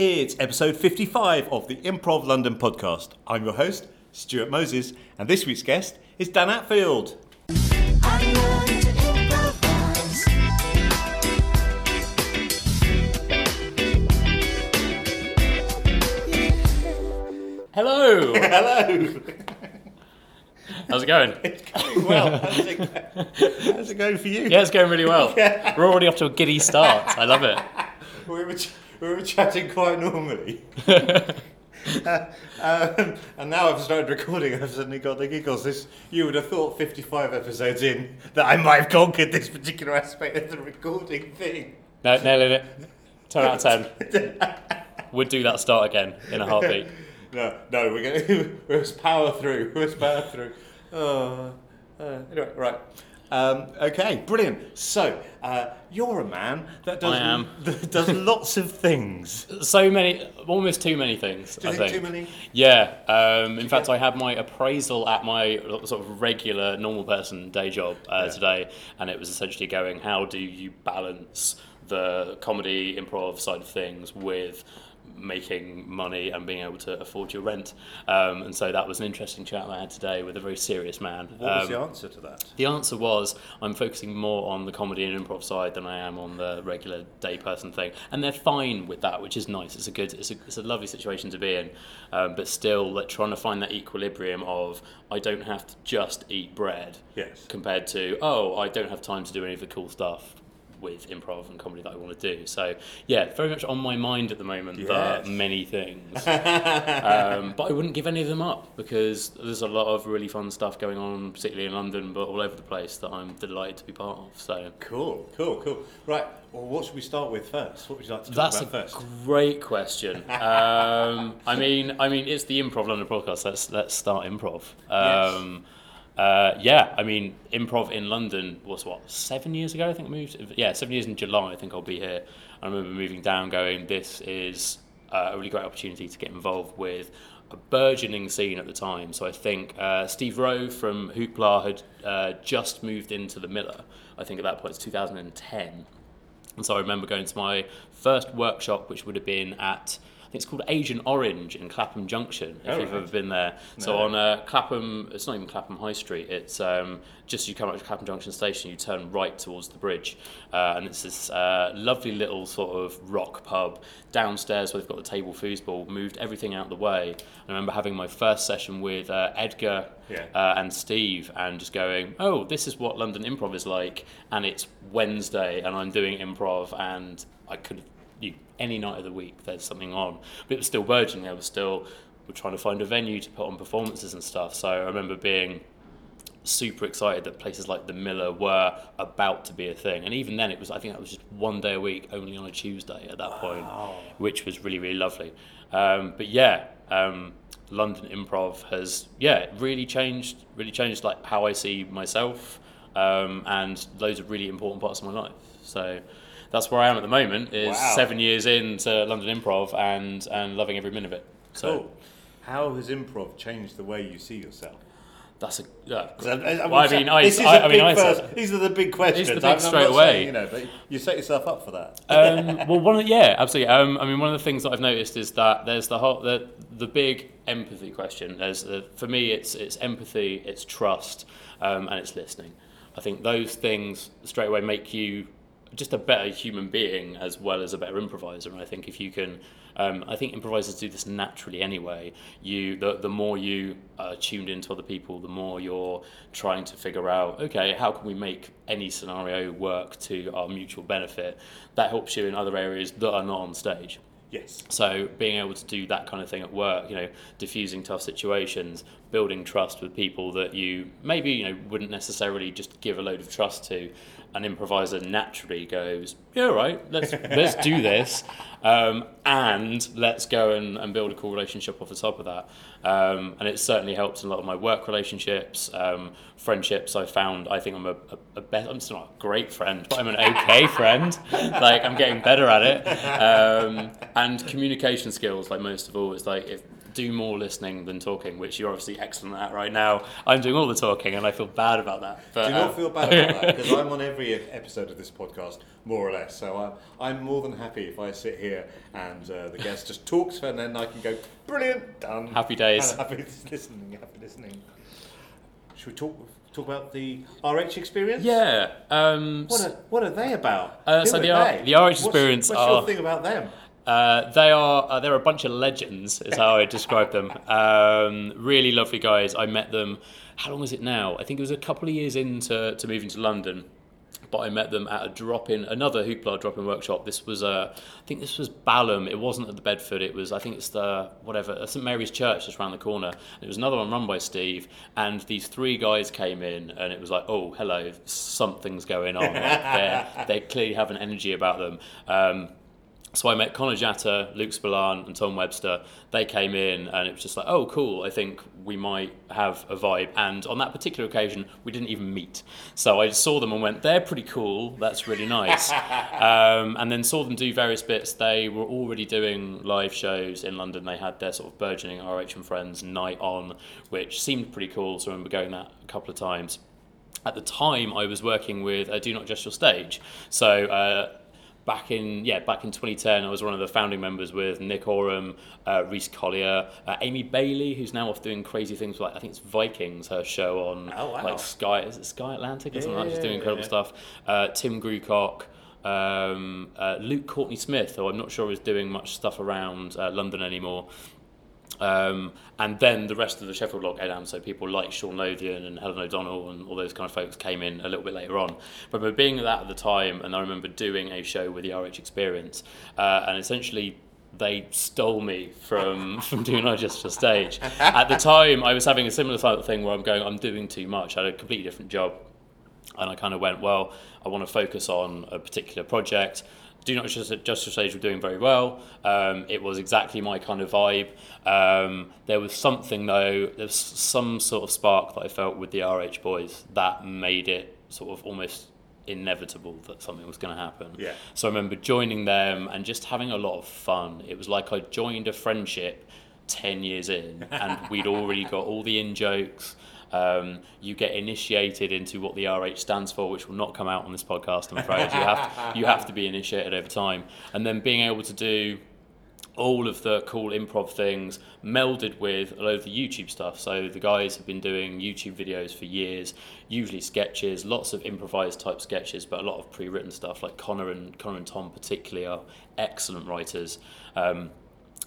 It's episode 55 of the Improv London podcast. I'm your host, Stuart Moses, and this week's guest is Dan Atfield. I learned to improvise. Hello. Hello! How's it going? It's going well. How's it, how's it going for you? Yeah, it's going really well. We're already off to a giddy start. I love it. We were, ch- we were chatting quite normally. Uh, um, and now I've started recording, I've suddenly got the giggles. This, you would have thought 55 episodes in that I might have conquered this particular aspect of the recording thing. No, nailing it. Ten out of ten. Would do that start again in a heartbeat. No, no, we're going to let's power through. Let's power through. Oh, uh, anyway, right. Um, okay, brilliant. So, uh, you're a man that does, I am. that does lots of things. So many, almost too many things. Do you I think too many? Yeah. Um, in fact, I had my appraisal at my sort of regular normal person day job uh, Yeah. today, and it was essentially going, how do you balance the comedy improv side of things with making money and being able to afford your rent? Um, and so that was an interesting chat that I had today with a very serious man. What was Um, the answer to that? the answer was I'm focusing more on the comedy and improv side than I am on the regular day person thing, and they're fine with that, which is nice. It's a good, it's a, it's a lovely situation to be in, um, but still, like trying to find that equilibrium of I don't have to just eat bread, Yes. compared to oh I don't have time to do any of the cool stuff with improv and comedy that I want to do. So yeah, very much on my mind at the moment. Yes. The many things um, but I wouldn't give any of them up because there's a lot of really fun stuff going on, particularly in London, but all over the place that I'm delighted to be part of. So Cool, cool, cool. Right, well, what should we start with first? What would you like to talk that's a about first? great question. Um, I mean, I mean, it's the Improv London podcast. Let's let's start improv. Um, uh, yeah, I mean, improv in London was what seven years ago. I think I moved. Yeah, seven years in July. I think I'll be here. I remember moving down, going, "This is uh, a really great opportunity to get involved with a burgeoning scene at the time." So I think uh, Steve Roe from Hoopla had uh, just moved into the Miller. I think at that point it's 2010. And so I remember going to my first workshop, which would have been at, think it's called Agent Orange in Clapham Junction, if Oh, you've right. ever been there. So on uh, Clapham, it's not even Clapham High Street, it's um, just you come up to Clapham Junction station, you turn right towards the bridge. Uh, and it's this uh, lovely little sort of rock pub downstairs where they've got the table foosball, moved everything out of the way. I remember having my first session with uh, Edgar Yeah. uh, and Steve and just going, oh, this is what London improv is like, and it's Wednesday, and I'm doing improv, and I could you, any night of the week there's something on, but it was still burgeoning. I was still we're trying to find a venue to put on performances and stuff. So I remember being super excited that places like the Miller were about to be a thing, and even then it was I think that was just one day a week, only on a Tuesday at that point, which was really really lovely. Um, but yeah. Um, London improv has yeah really changed really changed like how I see myself um, and loads of really important parts of my life so that's where I am at the moment is Wow. seven years into London improv and and loving every minute of it so Cool. How has improv changed the way you see yourself? that's a yeah. I- I- Well, I mean, I- this is I- I mean, big I first- These are the big questions. the big I'm- I'm straight away. saying, you know, but you set yourself up for that. um, well, one of, yeah, absolutely. Um, I mean, one of the things that I've noticed is that there's the whole the the big empathy question. There's uh, for me, it's it's empathy, it's trust, um, and it's listening. I think those things straight away make you just a better human being as well as a better improviser. And I think if you can, um, I think improvisers do this naturally anyway. You the the more you are tuned into other people, the more you're trying to figure out, okay, how can we make any scenario work to our mutual benefit? That helps you in other areas that are not on stage. Yes. So being able to do that kind of thing at work, you know, diffusing tough situations, building trust with people that you maybe you know wouldn't necessarily just give a load of trust to, an improviser naturally goes, yeah, all right, let's let's do this, um, and let's go and, and build a cool relationship off the top of that. Um, and it certainly helps in a lot of my work relationships, um, friendships. I found I think I'm a, a, a better, I'm still not a great friend, but I'm an okay friend. Like I'm getting better at it. Um, and communication skills, like most of all, is like if do more listening than talking, which you're obviously excellent at right now. I'm doing all the talking, and I feel bad about that. But, Do not uh, feel bad about that because I'm on every episode of this podcast, more or less. So I'm, I'm more than happy if I sit here and uh, the guest just talks, and then I can go, brilliant, done. Happy days. And happy listening, happy listening. Should we talk talk about the RH experience? Yeah. Um, What are, what are they about? Uh, so the R- the RH What's- experience What's, are- your thing about them? Uh, they are uh, they're a bunch of legends, is how I describe them. Um, really lovely guys. I met them. How long is it now? I think it was a couple of years into to moving to London. But I met them at a drop-in, another Hoopla drop-in workshop. This was, uh, I think this was Balham. It wasn't at the Bedford. It was, I think it's the whatever uh, St Mary's Church just around the corner. And it was another one run by Steve. And these three guys came in, and it was like, oh, hello, something's going on. Like they're- they clearly have an energy about them. Um, so I met Connor Jatta, Luke Spillane, and Tom Webster. They came in, and it was just like, oh, cool. I think we might have a vibe. And on that particular occasion, we didn't even meet. So I just saw them and went, they're pretty cool. That's really nice. um, and then saw them do various bits. They were already doing live shows in London. They had their sort of burgeoning RH and Friends night on, which seemed pretty cool. So I remember going that a couple of times at the time I was working with uh, Do Not Adjust Your Stage. So uh, back in yeah back in 2010 I was one of the founding members with Nick Oram, uh, Reese Collier, uh, Amy Bailey who's now off doing crazy things like I think it's Vikings her show on Oh, wow. like Sky is it Sky Atlantic or something like? She's doing incredible yeah. stuff. Uh, Tim Grucock. Um, uh, Luke Courtney Smith, who I'm not sure is doing much stuff around uh, London anymore, um, and then the rest of the Sheffield Lock Edam, so people like Sean Lothian and Helen O'Donnell and all those kind of folks came in a little bit later on. But being at that at the time, and I remember doing a show with the RH Experience, uh, and essentially they stole me from from doing I just for stage. At the time, I was having a similar sort of thing where I'm going, I'm doing too much. I had a completely different job and I kind of went, well, I want to focus on a particular project. Do not just Justice Stage were doing very well. Um, it was exactly my kind of vibe. Um, there was something though, there's some sort of spark that I felt with the RH boys that made it sort of almost inevitable that something was going to happen. Yeah. So I remember joining them and just having a lot of fun. It was like I joined a friendship 10 years in and we'd already got all the in jokes. Um, you get initiated into what the RH stands for, which will not come out on this podcast, I'm afraid. You have, you have to be initiated over time. And then being able to do all of the cool improv things melded with a load of the YouTube stuff. So the guys have been doing YouTube videos for years, usually sketches, lots of improvised type sketches, but a lot of pre-written stuff. Like Connor and Connor and Tom particularly are excellent writers. Um,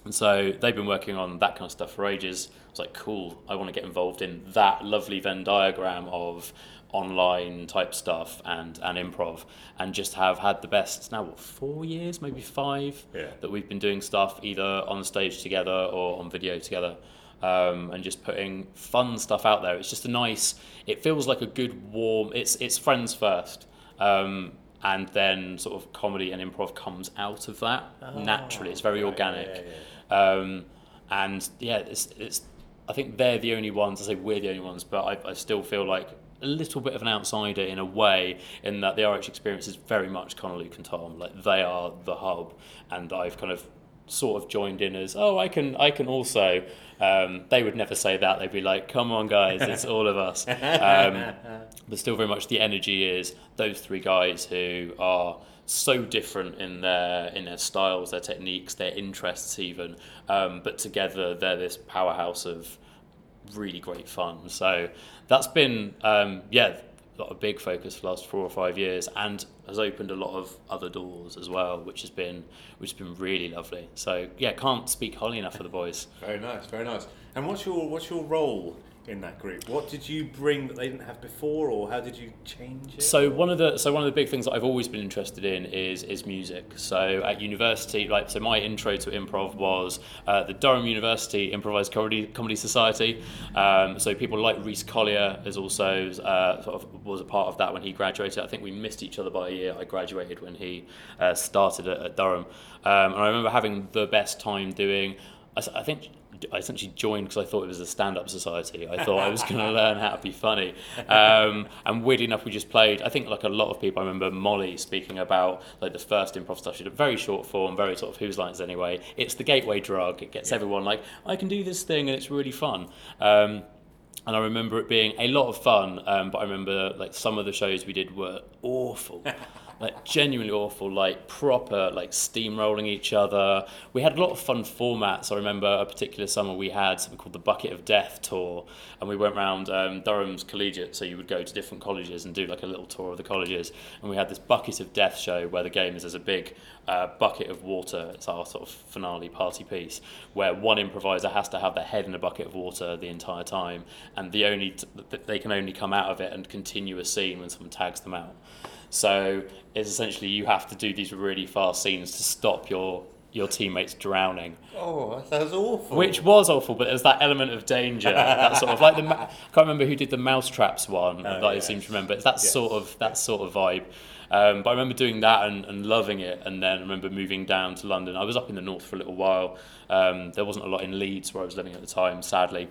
and so they've been working on that kind of stuff for ages. I was like, cool, I want to get involved in that lovely Venn diagram of online type stuff and, and improv and just have had the best now what four years maybe five Yeah. that we've been doing stuff either on stage together or on video together um, and just putting fun stuff out there. It's just a nice it feels like a good warm it's it's friends first um, and then sort of comedy and improv comes out of that naturally. It's very organic. Yeah, um, and yeah, it's, it's. I think they're the only ones. I say we're the only ones, but I, I still feel like a little bit of an outsider in a way, in that the RH experience is very much Connor, Luke, and Tom. Like they are the hub, and I've kind of sort of joined in as oh I can I can also. Um, they would never say that. They'd be like, "Come on, guys, it's all of us." Um, but still, very much the energy is those three guys who are so different in their in their styles, their techniques, their interests, even. Um, but together, they're this powerhouse of really great fun. So that's been um, yeah a big focus for the last four or five years, and has opened a lot of other doors as well, which has been which has been really lovely. So yeah, can't speak highly enough for the boys. Very nice, very nice. And what's your what's your role in that group? What did you bring that they didn't have before, or how did you change it? So one of the so one of the big things that I've always been interested in is is music. So at university, like so, my intro to improv was uh, the Durham University Improvised Comedy Comedy Society. Um, so people like Reese Collier is also uh, sort of was a part of that when he graduated. I think we missed each other by a year. I graduated when he uh, started at, at Durham, um, and I remember having the best time doing. I think I essentially joined because I thought it was a stand-up society. I thought I was going to learn how to be funny. Um, and weirdly enough, we just played. I think like a lot of people. I remember Molly speaking about like the first improv stuff. She did very short form, very sort of whose lines anyway. It's the gateway drug. It gets everyone like I can do this thing, and it's really fun. Um, and I remember it being a lot of fun. Um, but I remember like some of the shows we did were awful. like genuinely awful, like proper, like steamrolling each other. We had a lot of fun formats. I remember a particular summer we had something called the Bucket of Death tour, and we went around um, Durham's collegiate. So you would go to different colleges and do like a little tour of the colleges. And we had this Bucket of Death show where the game is as a big uh, bucket of water. It's our sort of finale party piece where one improviser has to have their head in a bucket of water the entire time, and the only t- they can only come out of it and continue a scene when someone tags them out. So it's essentially you have to do these really fast scenes to stop your your teammates drowning, Oh, that sounds awful. which was awful. But there's that element of danger, that sort of like the. I can't remember who did the mousetraps one that I yes. seem to remember. It's that Yes. sort of that sort of vibe. Um, but I remember doing that and, and loving it, and then I remember moving down to London. I was up in the north for a little while. Um, there wasn't a lot in Leeds where I was living at the time, sadly.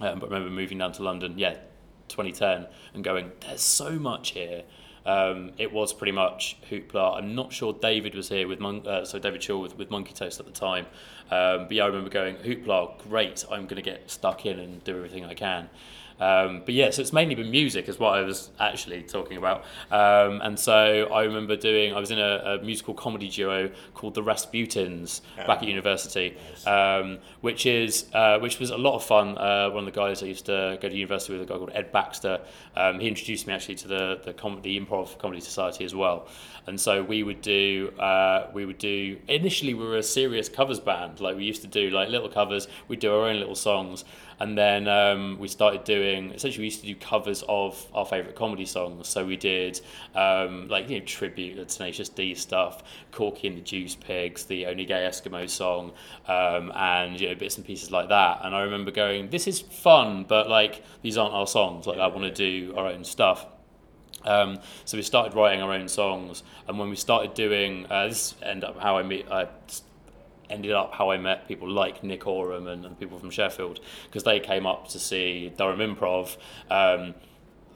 Um, but I remember moving down to London, yeah, 2010, and going, there's so much here. Um, it was pretty much hoopla. I'm not sure David was here with Mon- uh, so David Shaw with, with Monkey Toast at the time. Um, but yeah, I remember going hoopla, great. I'm going to get stuck in and do everything I can. Um, but yeah, so it's mainly been music, is what I was actually talking about. Um, and so I remember doing, I was in a, a musical comedy duo called the Rasputins back at university, um, which is uh, which was a lot of fun. Uh, one of the guys I used to go to university with, a guy called Ed Baxter, um, he introduced me actually to the the, com- the Improv Comedy Society as well. And so we would do uh, we would do initially we were a serious covers band, like we used to do like little covers. We'd do our own little songs, and then um, we started doing essentially we used to do covers of our favourite comedy songs. So we did um, like you know tribute the Tenacious D stuff, Corky and the Juice Pigs, the Only Gay Eskimo song, um, and you know bits and pieces like that. And I remember going, this is fun, but like these aren't our songs. Like I want to do our own stuff. Um, so we started writing our own songs, and when we started doing uh, this, ended up how I meet. I ended up how I met people like Nick Oram and, and people from Sheffield because they came up to see Durham Improv. Um,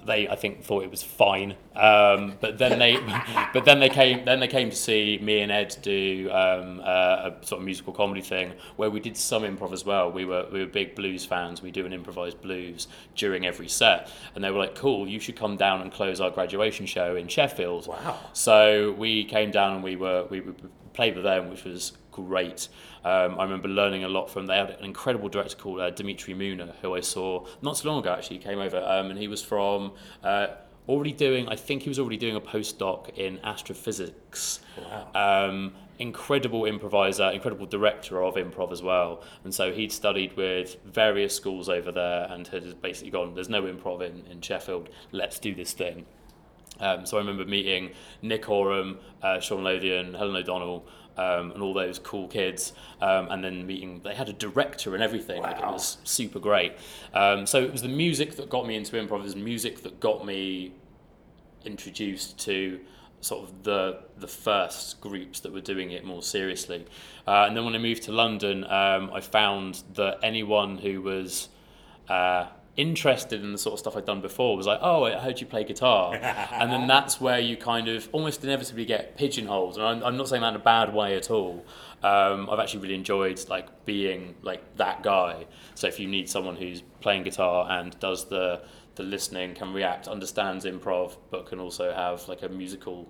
they I think thought it was fine, um, but then they but then they came then they came to see me and Ed do um, uh, a sort of musical comedy thing where we did some improv as well. We were we were big blues fans. We do an improvised blues during every set, and they were like, "Cool, you should come down and close our graduation show in Sheffield." Wow. So we came down and we were we, we played with them, which was great. Um, I remember learning a lot from. They had an incredible director called uh, Dimitri Muna, who I saw not so long ago. Actually, he came over, um, and he was from. Uh, Already doing, I think he was already doing a postdoc in astrophysics. Wow. Um, incredible improviser, incredible director of improv as well. And so he'd studied with various schools over there and had basically gone, there's no improv in, in Sheffield, let's do this thing. Um, so I remember meeting Nick Oram, uh, Sean Lothian, Helen O'Donnell, um, and all those cool kids, um, and then meeting. They had a director and everything. Like it was super great. Um, so it was the music that got me into improv. It was music that got me introduced to sort of the the first groups that were doing it more seriously. Uh, and then when I moved to London, um, I found that anyone who was uh, interested in the sort of stuff I'd done before was like, "Oh, I heard you play guitar," and then that's where you kind of almost inevitably get pigeonholed. And I'm, I'm not saying that in a bad way at all. Um, I've actually really enjoyed like being like that guy. So if you need someone who's playing guitar and does the the listening, can react, understands improv, but can also have like a musical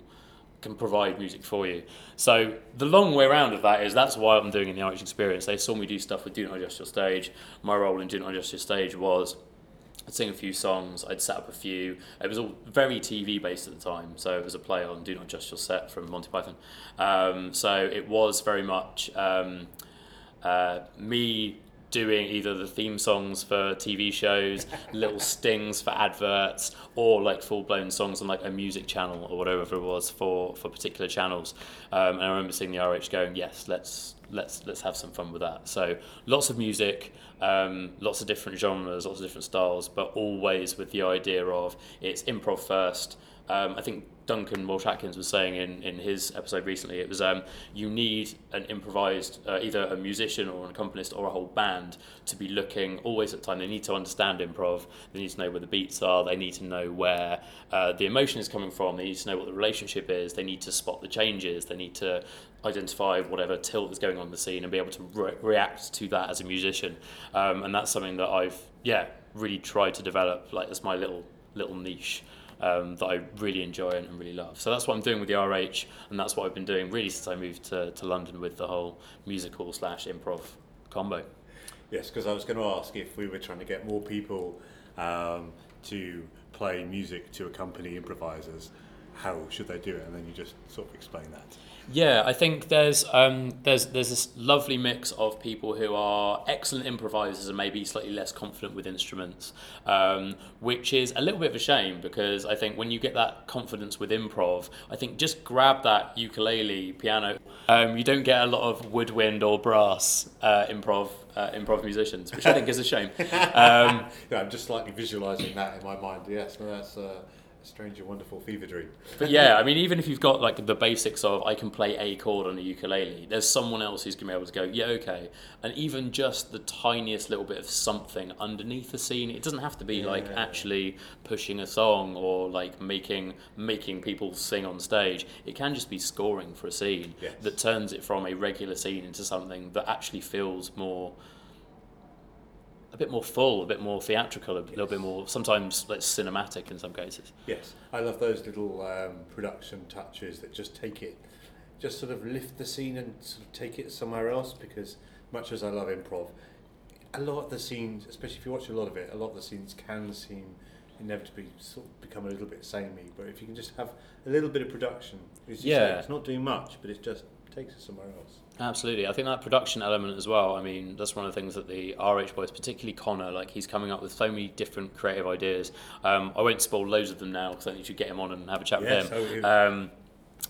can provide music for you. So the long way around of that is that's why I'm doing in the RH Experience. They saw me do stuff with Do Not Adjust Your Stage. My role in Do Not Adjust Your Stage was I'd sing a few songs, I'd set up a few. It was all very TV based at the time, so it was a play on Do Not Adjust Your Set from Monty Python. Um, so it was very much um, uh, me doing either the theme songs for TV shows, little stings for adverts, or like full blown songs on like a music channel or whatever it was for for particular channels. Um, and I remember seeing the RH going, yes, let's let's let's have some fun with that. So lots of music, um, lots of different genres, lots of different styles, but always with the idea of it's improv first. Um, I think Duncan Walsh Atkins was saying in, in his episode recently, it was um, you need an improvised, uh, either a musician or an accompanist or a whole band to be looking always at time. They need to understand improv. They need to know where the beats are. They need to know where uh, the emotion is coming from. They need to know what the relationship is. They need to spot the changes. They need to identify whatever tilt is going on in the scene and be able to re- react to that as a musician. Um, and that's something that I've yeah really tried to develop like as my little little niche um, that I really enjoy and really love. So that's what I'm doing with the RH, and that's what I've been doing really since I moved to, to London with the whole musical slash improv combo. Yes, because I was going to ask if we were trying to get more people um, to play music to accompany improvisers, how should they do it? And then you just sort of explain that. Yeah, I think there's um, there's there's this lovely mix of people who are excellent improvisers and maybe slightly less confident with instruments, um, which is a little bit of a shame because I think when you get that confidence with improv, I think just grab that ukulele, piano. Um, you don't get a lot of woodwind or brass uh, improv uh, improv musicians, which I think is a shame. Um, Yeah, I'm just slightly visualising that in my mind. Yes, no, that's uh, strange and wonderful fever dream. But yeah, I mean, even if you've got like the basics of I can play a chord on a ukulele, there's someone else who's gonna be able to go, yeah, okay. And even just the tiniest little bit of something underneath the scene, it doesn't have to be like actually pushing a song or like making making people sing on stage. It can just be scoring for a scene Yes. that turns it from a regular scene into something that actually feels more a bit more full, a bit more theatrical, a little bit more sometimes like cinematic in some cases. Yes, I love those little um, production touches that just take it, just sort of lift the scene and sort of take it somewhere else. Because much as I love improv, a lot of the scenes, especially if you watch a lot of it, a lot of the scenes can seem inevitably sort of become a little bit samey. But if you can just have a little bit of production, you say, Yeah. it's not doing much, but it's just takes it somewhere else. Absolutely. I think that production element as well. I mean, that's one of the things that the RH boys, particularly Connor, like he's coming up with so many different creative ideas. Um, I won't spoil loads of them now because I you should get him on and have a chat Yes, with him. Um,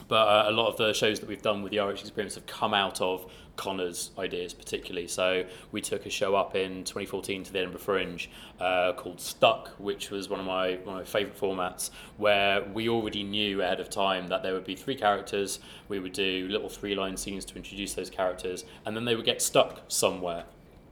but uh, a lot of the shows that we've done with the RH experience have come out of Connor's ideas, particularly. So we took a show up in 2014 to the Edinburgh Fringe uh, called Stuck, which was one of my one of my favourite formats, where we already knew ahead of time that there would be three characters. We would do little three-line scenes to introduce those characters, and then they would get stuck somewhere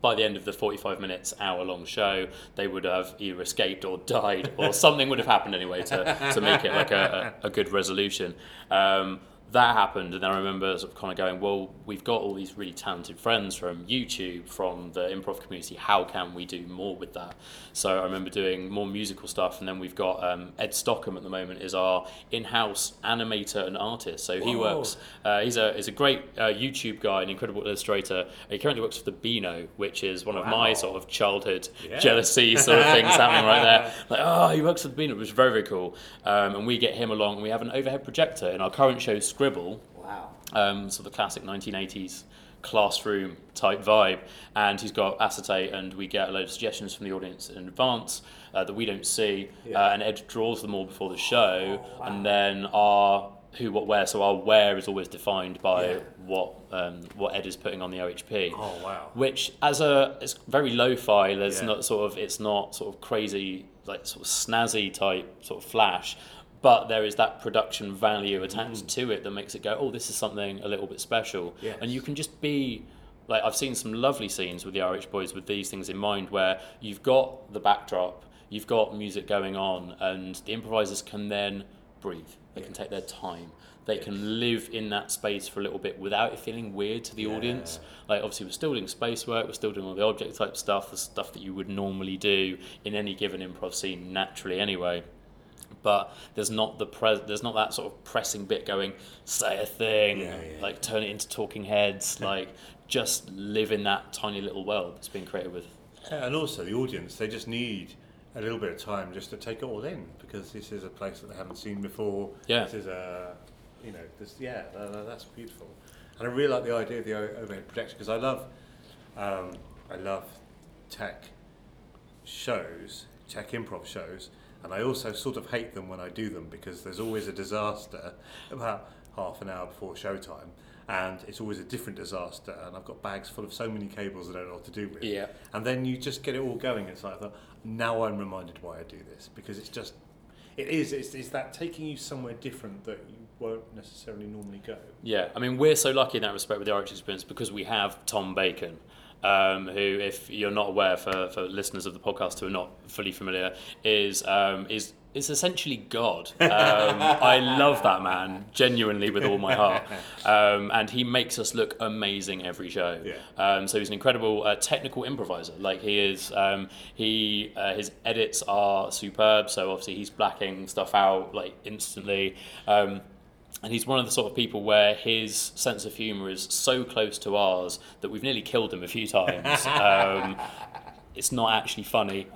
by the end of the 45 minutes, hour long show, they would have either escaped or died, or something would have happened anyway to, to make it like a, a, a good resolution. Um, that happened, and then I remember sort of kind of going, well, we've got all these really talented friends from YouTube, from the improv community. How can we do more with that? So I remember doing more musical stuff, and then we've got um, Ed Stockham at the moment is our in-house animator and artist. So he Whoa. works. Uh, he's a he's a great uh, YouTube guy, an incredible illustrator. He currently works for the Beano, which is one of my sort of childhood Yeah. jealousy sort of things happening right there. Like, oh, he works for the Beano, which is very very cool. Um, and we get him along. and We have an overhead projector in our current show, Scribble, Wow. um, sort of the classic 1980s classroom type vibe. And he's got acetate, and we get a load of suggestions from the audience in advance uh, that we don't see. Yeah. Uh, and Ed draws them all before the show, Oh, wow. and then our who, what, where. So our where is always defined by Yeah. what um, what Ed is putting on the OHP. Oh wow. Which, as a, it's very lo-fi. There's Yeah. not sort of, it's not sort of crazy, like sort of snazzy type sort of flash, but there is that production value attached to it that makes it go, oh, this is something a little bit special. Mm. Yes. And you can just be, like, I've seen some lovely scenes with the RH boys with these things in mind, where you've got the backdrop, you've got music going on, and the improvisers can then breathe. They can take their time. They can live in that space for a little bit without it feeling weird to the audience. Like obviously we're still doing space work, we're still doing all the object type stuff, the stuff that you would normally do in any given improv scene naturally anyway. But there's not the pre- there's not that sort of pressing bit going, say a thing, Yeah, yeah. like turn it into talking heads, like just live in that tiny little world that's been created with and also the audience, they just need a little bit of time just to take it all in because this is a place that they haven't seen before. Yeah. This is a, you know, this yeah, tha- tha- that's beautiful. And I really like the idea of the overhead projection because I love, um, I love tech shows, tech improv shows, and I also sort of hate them when I do them because there's always a disaster about half an hour before showtime. And it's always a different disaster, and I've got bags full of so many cables I don't know what to do with. Yeah. And then you just get it all going. It's like, I thought, now I'm reminded why I do this because it's just, it is. It's, it's that taking you somewhere different that you won't necessarily normally go. Yeah, I mean, we're so lucky in that respect with the RH experience because we have Tom Bacon, um, who, if you're not aware, for, for listeners of the podcast who are not fully familiar, is um, is is essentially God. Um, I love that man genuinely with all my heart, um, and he makes us look amazing every show. Yeah. Um, so he's an incredible uh, technical improviser. Like he is, um, he uh, his edits are superb. So obviously he's blacking stuff out like instantly. Um, and he's one of the sort of people where his sense of humour is so close to ours that we've nearly killed him a few times. Um, it's not actually funny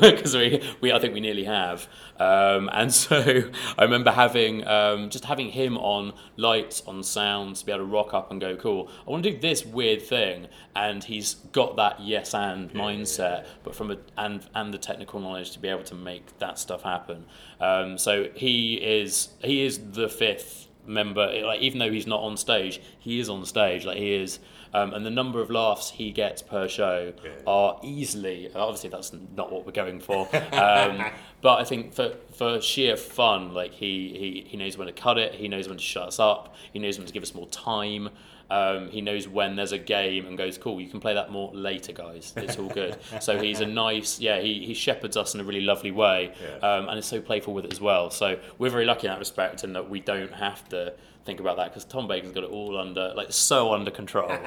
because we, we I think we nearly have. Um, and so I remember having um, just having him on lights, on sounds, to be able to rock up and go, cool. I want to do this weird thing, and he's got that yes and mindset, but from a and and the technical knowledge to be able to make that stuff happen. Um, so he is he is the fifth member. Like even though he's not on stage, he is on stage. Like he is. Um, and the number of laughs he gets per show Yeah. are easily obviously that's not what we're going for um, but I think for for sheer fun like he, he he knows when to cut it he knows when to shut us up he knows when to give us more time um, he knows when there's a game and goes cool you can play that more later guys. It's all good. So he's a nice yeah he, he shepherds us in a really lovely way Yeah. um, and is so playful with it as well. So we're very lucky in that respect and that we don't have to think about that because Tom Bacon's got it all under like so under control.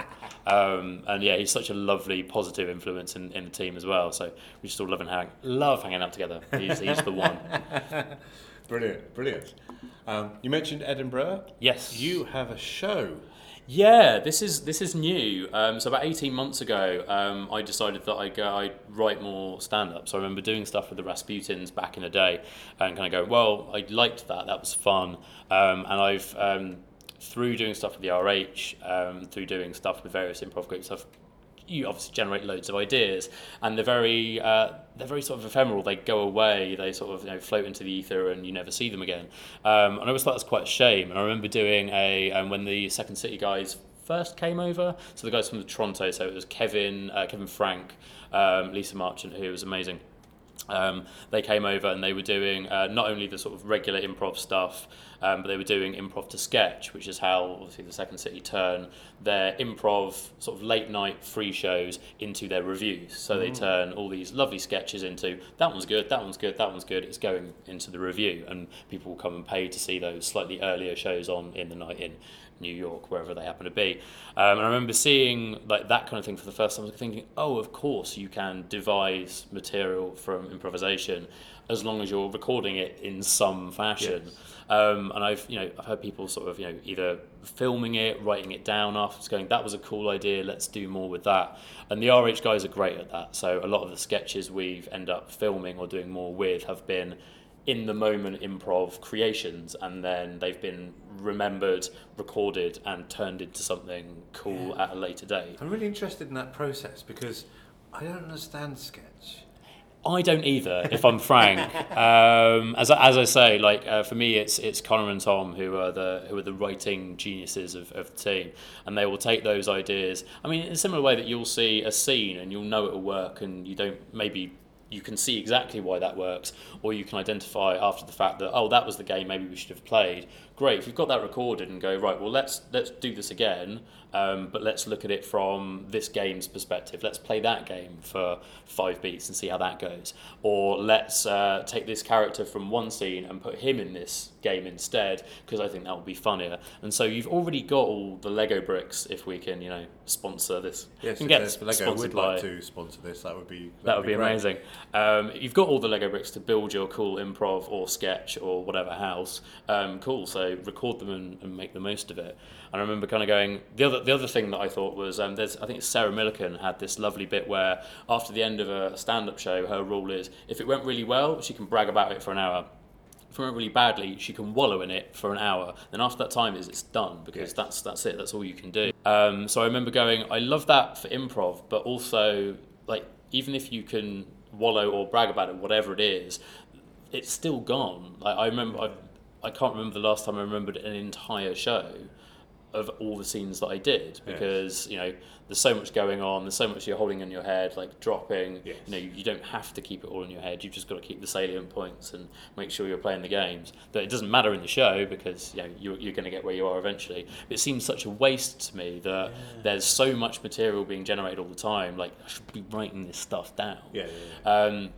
Um, and yeah he's such a lovely positive influence in, in the team as well. So we just all love and hang, love hanging out together. He's, he's the one Brilliant, brilliant. Um, you mentioned Edinburgh. yes You have a show. Yeah, this is this is new. Um, so about eighteen months ago, um, I decided that I go I write more stand up. So I remember doing stuff with the Rasputins back in the day, and kind of go, well, I liked that. That was fun. Um, and I've um, through doing stuff with the RH, um, through doing stuff with various improv groups, I've you obviously generate loads of ideas, and they're very uh, they're very sort of ephemeral. They go away, they sort of you know, float into the ether, and you never see them again. Um, and I always thought that's quite a shame. And I remember doing a um, when the Second City guys first came over, so the guys from Toronto, so it was Kevin uh, Kevin Frank, um, Lisa Marchant, who was amazing. Um, they came over and they were doing uh, not only the sort of regular improv stuff, um, but they were doing improv to sketch, which is how obviously the Second City turn their improv sort of late night free shows into their revues. So they turn all these lovely sketches into that one's good, that one's good, that one's good. It's going into the revue, and people will come and pay to see those slightly earlier shows on in the night in New York, wherever they happen to be. Um, and I remember seeing like that kind of thing for the first time. I was thinking, oh, of course you can devise material from improvisation as long as you're recording it in some fashion. Yes. Um, and I've you know I've heard people sort of you know either filming it, writing it down afterwards, going that was a cool idea, let's do more with that. And the RH guys are great at that. So a lot of the sketches we've end up filming or doing more with have been in the moment improv creations and then they've been remembered, recorded and turned into something cool at a later date. I'm really interested in that process because I don't understand sketch. I don't either, if I'm frank. Um, as, I- as I say, like uh, for me, it's it's Connor and Tom who are the who are the writing geniuses of, of the team, and they will take those ideas. I mean, in a similar way that you'll see a scene and you'll know it'll work, and you don't maybe you can see exactly why that works, or you can identify after the fact that oh that was the game maybe we should have played. Great, if you've got that recorded and go right, well let's let's do this again, um, but let's look at it from this game's perspective. Let's play that game for five beats and see how that goes, or let's uh, take this character from one scene and put him in this game instead because I think that would be funnier. And so you've already got all the Lego bricks. If we can, you know, sponsor this, Yes, We if can there's- Lego sponsored would by- like to sponsor this. That would be that would be, great. amazing. Um, you've got all the Lego bricks to build your cool improv or sketch or whatever house. Um, cool. So record them and, and make the most of it. And I remember kind of going. The other the other thing that I thought was um, there's I think Sarah Millican had this lovely bit where after the end of a stand up show, her rule is if it went really well, she can brag about it for an hour. If it went really badly, she can wallow in it for an hour. Then after that time is it's done because Yes. that's that's it. That's all you can do. Um, so I remember going. I love that for improv, but also like even if you can wallow or brag about it, whatever it is, it's still gone. Like I remember, I, I can't remember the last time I remembered an entire show of all the scenes that I did because you know there's so much going on. There's so much you're holding in your head, like dropping. Yes. You know, you don't have to keep it all in your head. You've just got to keep the salient points and make sure you're playing the games. That it doesn't matter in the show because you know you're, you're going to get where you are eventually. But it seems such a waste to me that there's so much material being generated all the time. Like I should be writing this stuff down. Yeah, yeah, Um,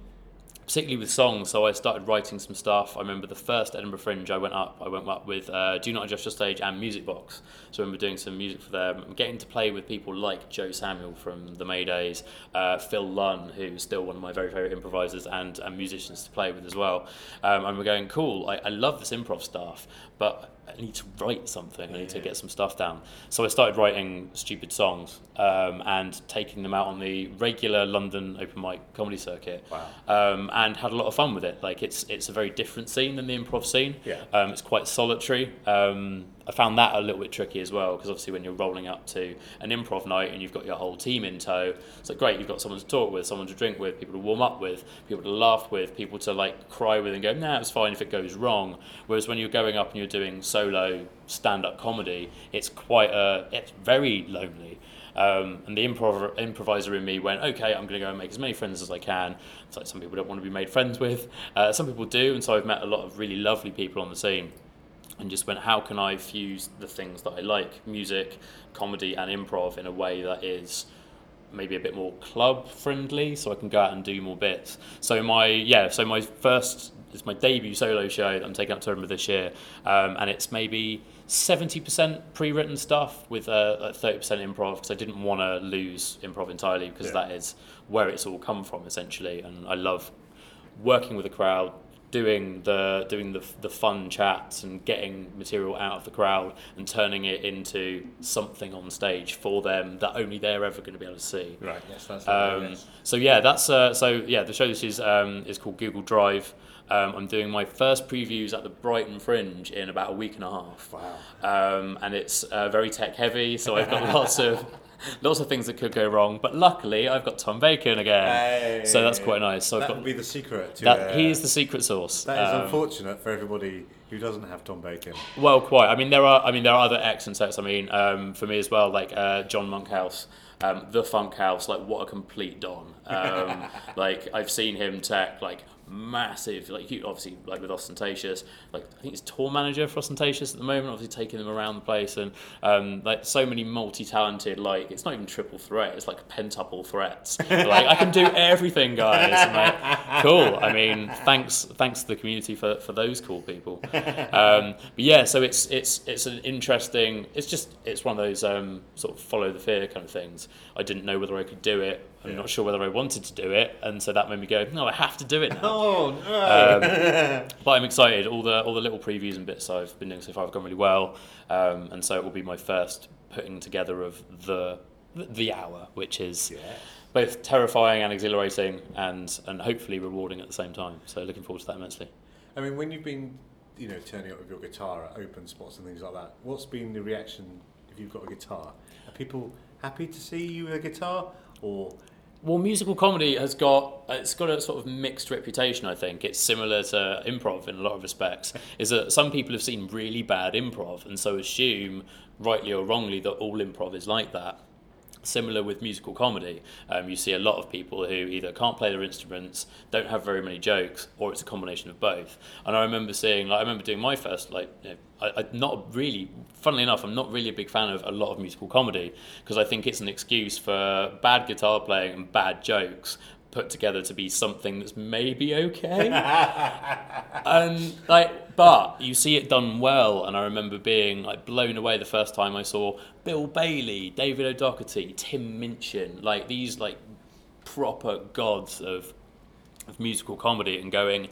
particularly with songs. So I started writing some stuff. I remember the first Edinburgh Fringe I went up. I went up with uh, Do Not Adjust Your Stage and Music Box. So I remember doing some music for them. and getting to play with people like Joe Samuel from the Maydays, uh, Phil Lunn, who's still one of my very favourite improvisers and, and musicians to play with as well. Um, and we're going, cool. I, I love this improv stuff, but I need to write something. I need to get some stuff down. So I started writing stupid songs um, and taking them out on the regular London open mic comedy circuit. Wow. Um, and had a lot of fun with it. Like it's it's a very different scene than the improv scene. Yeah. Um, it's quite solitary. Um, I found that a little bit tricky as well because obviously when you're rolling up to an improv night and you've got your whole team in tow, it's like great. You've got someone to talk with, someone to drink with, people to warm up with, people to laugh with, people to like cry with and go, nah, it's fine if it goes wrong. Whereas when you're going up and you're doing solo stand-up comedy, it's quite a, it's very lonely. Um, and the improv- improviser in me went, okay, I'm going to go and make as many friends as I can. It's like some people don't want to be made friends with, uh, some people do, and so I've met a lot of really lovely people on the scene. And just went, how can I fuse the things that I like, music, comedy, and improv, in a way that is maybe a bit more club friendly, so I can go out and do more bits. So my yeah, so my first it's my debut solo show that I'm taking up to Edinburgh this year, um, and it's maybe seventy percent pre-written stuff with uh, thirty percent improv because I didn't want to lose improv entirely because Yeah. that is where it's all come from essentially, and I love working with a crowd doing the doing the, the fun chats and getting material out of the crowd and turning it into something on stage for them that only they're ever going to be able to see Right. Yes, that's um, so yeah, that's uh, so yeah. The show this is um, is called Google Drive. Um, I'm doing my first previews at the Brighton Fringe in about a week and a half. Wow. Um, and it's uh, very tech heavy, so I've got lots of lots of things that could go wrong. But luckily, I've got Tom Bacon again, so that's quite nice. So I've that got would be the secret. To, that. uh, He is the secret sauce. That is Um, unfortunate for everybody who doesn't have Tom Bacon. Well, quite. I mean, there are. I mean, there are other excellent sets. I mean, um, for me as well, like uh, John Monkhouse, um, the Funk House. Like, what a complete don. Um, like, I've seen him tech like massive. Like, he obviously like with Austentatious. Like, I think it's tour manager for Austentatious at the moment. Obviously, taking them around the place and um, like so many multi-talented. Like, it's not even triple threat. It's like pentuple threats. like, I can do everything, guys. Like, cool. I mean, thanks, thanks to the community for, for those cool people. Um, but yeah, so it's it's it's an interesting. It's just it's one of those um, sort of follow the fear kind of things. I didn't know whether I could do it. I'm Yeah. not sure whether I wanted to do it, and so that made me go, no, I have to do it now. Oh no! But I'm excited. All the all the little previews and bits I've been doing so far have gone really well, um, and so it will be my first putting together of the the hour, which is Yeah. both terrifying and exhilarating, and and hopefully rewarding at the same time. So looking forward to that immensely. I mean, when you've been, you know, turning up with your guitar at open spots and things like that, what's been the reaction if you've got a guitar? Are people happy to see you with a guitar, or Well, musical comedy has got it's got a sort of mixed reputation. I think it's similar to improv in a lot of respects. Is that some people have seen really bad improv and so assume, rightly or wrongly, that all improv is like that. Similar with musical comedy, um, you see a lot of people who either can't play their instruments, don't have very many jokes, or it's a combination of both. And I remember seeing, like, I remember doing my first, like, you know, I, I not really, funnily enough, I'm not really a big fan of a lot of musical comedy because I think it's an excuse for bad guitar playing and bad jokes put together to be something that's maybe okay. and like, but you see it done well, and I remember being like blown away the first time I saw Bill Bailey, David O'Doherty, Tim Minchin, like these like proper gods of of musical comedy, and going,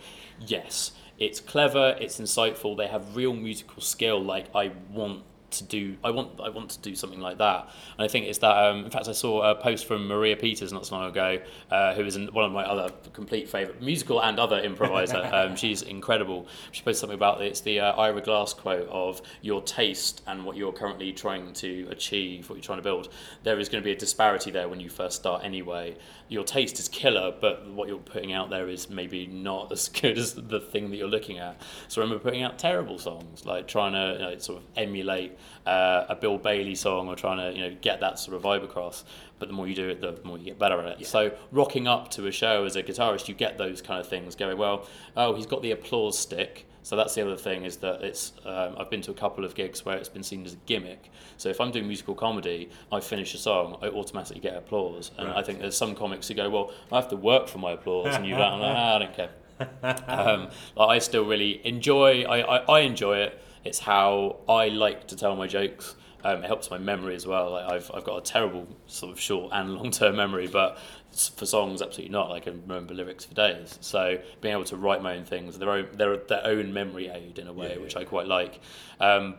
yes, it's clever, it's insightful, they have real musical skill. Like I want to do I want I want to do something like that. And I think it's that um, in fact I saw a post from Maria Peters not so long ago uh, who is one of my other complete favourite musical and other improviser. Um, she's incredible. She posted something about it's the uh, Ira Glass quote of your taste and what you're currently trying to achieve what you're trying to build there is going to be a disparity there when you first start anyway. Your taste is killer but what you're putting out there is maybe not as good as the thing that you're looking at. So I remember putting out terrible songs like trying to you know, sort of emulate uh, a Bill Bailey song or trying to you know get that sort of vibe across. But the more you do it, the more you get better at it. So rocking up to a show as a guitarist, you get those kind of things going. Well, oh, he's got the applause stick. So that's the other thing is that it's. Um, I've been to a couple of gigs where it's been seen as a gimmick. So if I'm doing musical comedy, I finish a song, I automatically get applause, and I think there's some comics who go, "Well, I have to work for my applause," and you "I'm like, "Ah, "I don't care." um, I still really enjoy. I, I, I enjoy it. It's how I like to tell my jokes. Um, it helps my memory as well. Like I've, I've got a terrible sort of short and long term memory, but for songs, absolutely not. I can remember lyrics for days. So being able to write my own things, their own, their, their own memory aid in a way, Yeah, which yeah. I quite like. Um,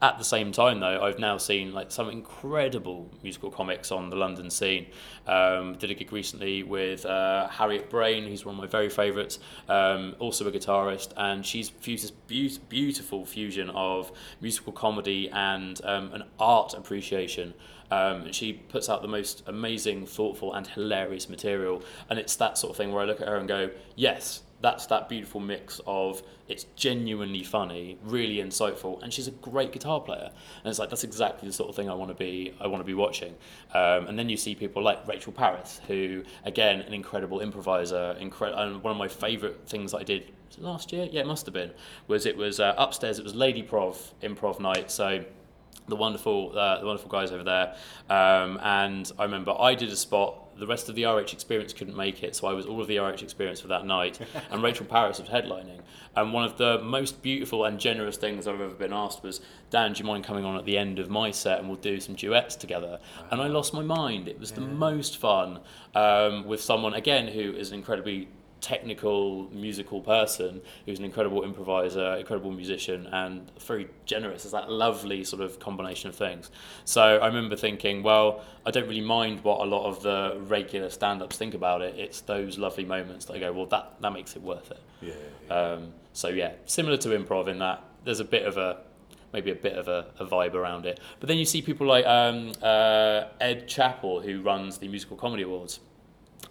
at the same time, though, I've now seen like some incredible musical comics on the London scene. Um, did a gig recently with uh, Harriet Braine, who's one of my very favourites, um, also a guitarist, and she's fused this beau- beautiful fusion of musical comedy and um, an art appreciation. Um, she puts out the most amazing, thoughtful, and hilarious material. And it's that sort of thing where I look at her and go, yes, that's that beautiful mix of it's genuinely funny, really insightful, and she's a great guitar player. And it's like that's exactly the sort of thing I want to be. I want to be watching. Um, and then you see people like Rachel Parris, who again an incredible improviser. Incre- and one of my favourite things that I did last year. Yeah, it must have been. Was it was uh, upstairs? It was Lady Prov improv night. So the wonderful uh, the wonderful guys over there. Um, and I remember I did a spot. The rest of the RH experience couldn't make it, so I was all of the RH experience for that night. and Rachel Parris was headlining. And one of the most beautiful and generous things I've ever been asked was, Dan, do you mind coming on at the end of my set and we'll do some duets together? And I lost my mind. It was the most fun um, with someone again who is an incredibly technical musical person who's an incredible improviser, incredible musician, and very generous. It's that lovely sort of combination of things. So I remember thinking, well, I don't really mind what a lot of the regular stand-ups think about it. It's those lovely moments that I go, well, that that makes it worth it. Yeah. yeah. Um, so yeah, similar to improv in that there's a bit of a maybe a bit of a, a vibe around it. But then you see people like um, uh, Ed Chappell who runs the Musical Comedy Awards.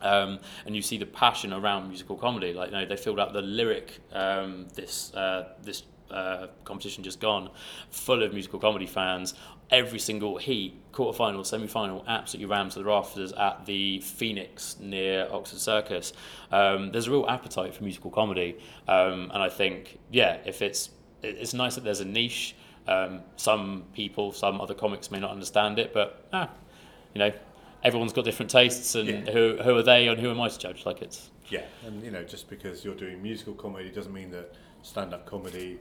Um, and you see the passion around musical comedy. Like, you know, they filled out the lyric um, this uh, this uh, competition just gone, full of musical comedy fans. Every single heat, quarterfinal, semi-final, absolutely rammed to the rafters at the Phoenix near Oxford Circus. Um, there's a real appetite for musical comedy, um, and I think, yeah, if it's it's nice that there's a niche. Um, some people, some other comics may not understand it, but ah, you know, everyone's got different tastes, and Yeah. who who are they, and who am I to judge? Like it's Yeah, and you know, just because you're doing musical comedy doesn't mean that stand-up comedy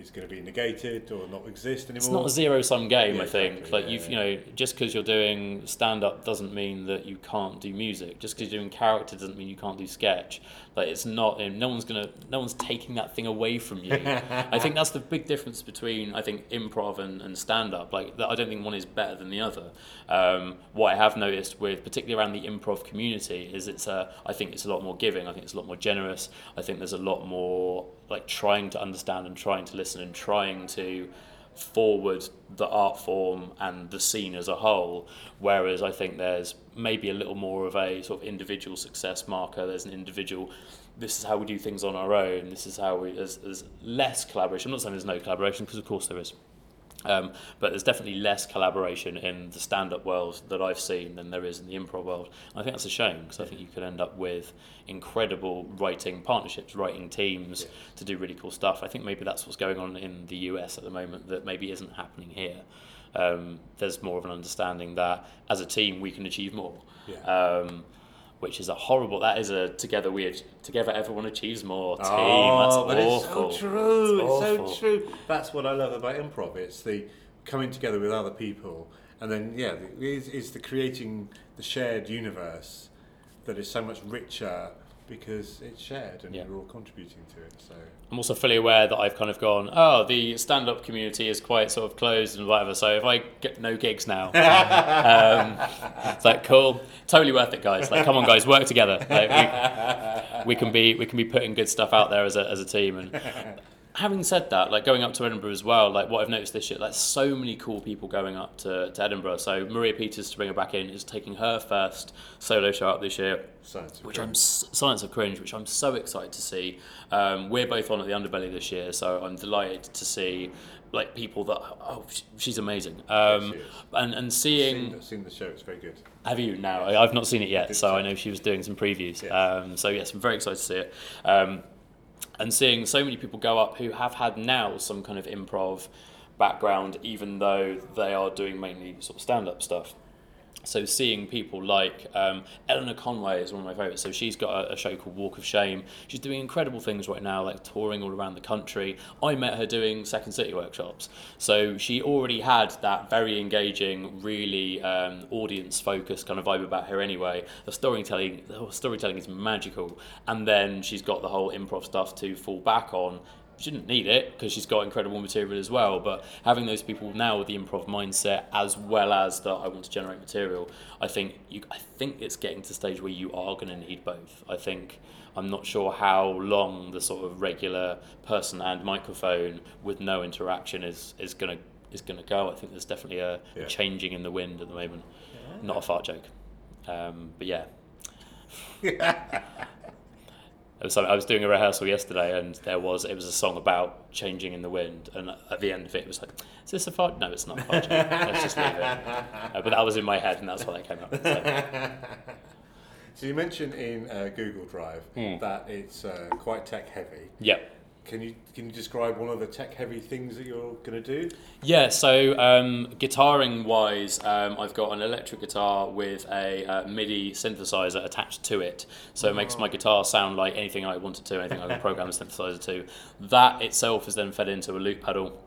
is going to be negated or not exist anymore. it's not a zero sum game. Yeah, I think exactly, like yeah, you've you know just because you're doing stand up doesn't mean that you can't do music. Just because you're doing character doesn't mean you can't do sketch. Like it's not. No one's gonna. No one's taking that thing away from you. I think that's the big difference between I think improv and, and stand up. Like I don't think one is better than the other. Um, what I have noticed with particularly around the improv community is it's a. I think it's a lot more giving. I think it's a lot more generous. I think there's a lot more like trying to understand and trying to listen and trying to forward the art form and the scene as a whole. Whereas I think there's maybe a little more of a sort of individual success marker. There's an individual. This is how we do things on our own. This is how we. There's, there's less collaboration. I'm not saying there's no collaboration because of course there is. Um, but there's definitely less collaboration in the stand-up world that I've seen than there is in the improv world. I think that's a shame because I think you could end up with incredible writing partnerships, writing teams to do really cool stuff. I think maybe that's what's going on in the US at the moment that maybe isn't happening here. Um, there's more of an understanding that as a team we can achieve more. Yeah. Um, which is a horrible. That is a together we together everyone achieves more team. Oh, that's but awful. it's so true. It's, awful. so true. That's what I love about improv. It's the coming together with other people, and then yeah, is is the creating the shared universe that is so much richer because it's shared and Yeah. we're all contributing to it. So I'm also fully aware that I've kind of gone, oh, the stand up community is quite sort of closed and whatever. So if I get no gigs now, um, it's like cool, totally worth it, guys. Like, come on, guys, work together. Like, we, we can be we can be putting good stuff out there as a as a team. And having said that, like going up to Edinburgh as well, like what I've noticed this year, like so many cool people going up to, to Edinburgh. So Maria Peters, to bring her back in, is taking her first solo show up this year science. of which Cringe. I'm Science of Cringe, which I'm so excited to see. Um, we're both on at the Underbelly this year, so I'm delighted to see like people that oh she's amazing um, she and and Seen, seeing seen the show. It's very good. have you now I, I've not seen it yet so I know she was doing some previews Yes. um, so yes I'm very excited to see it um, and seeing so many people go up who have had now some kind of improv background even though they are doing mainly sort of stand-up stuff so seeing people like um, Eleanor Conway is one of my favourites. So she's got a, a show called Walk of Shame. She's doing incredible things right now, like touring all around the country. I met her doing Second City workshops. So she already had that very engaging, really um, audience-focused kind of vibe about her anyway. The storytelling, the storytelling is magical, and then she's got the whole improv stuff to fall back on she didn't need it because she's got incredible material as well. But having those people now with the improv mindset, as well as that I want to generate material, I think you, I think it's getting to the stage where you are going to need both. I think I'm not sure how long the sort of regular person and microphone with no interaction is is going to is going to go. I think there's definitely a, Yeah. changing in the wind at the moment. Not a fart joke, um, but yeah. Was something, I was doing a rehearsal yesterday, and there was it was a song about changing in the wind, and at the end of it, it was like, "Is this a fart? No, it's not fart. Let's just leave it." Uh, but that was in my head, and that's why that came up. with. So, So you mentioned in uh, Google Drive Hmm. that it's uh, quite tech heavy. yeah, Can you can you describe one of the tech heavy things that you're going to do? yeah. So um, guitaring wise, um, I've got an electric guitar with a uh, MIDI synthesizer attached to it, so it makes my guitar sound like anything I wanted to, anything I can program a synthesizer to. That itself is then fed into a loop pedal.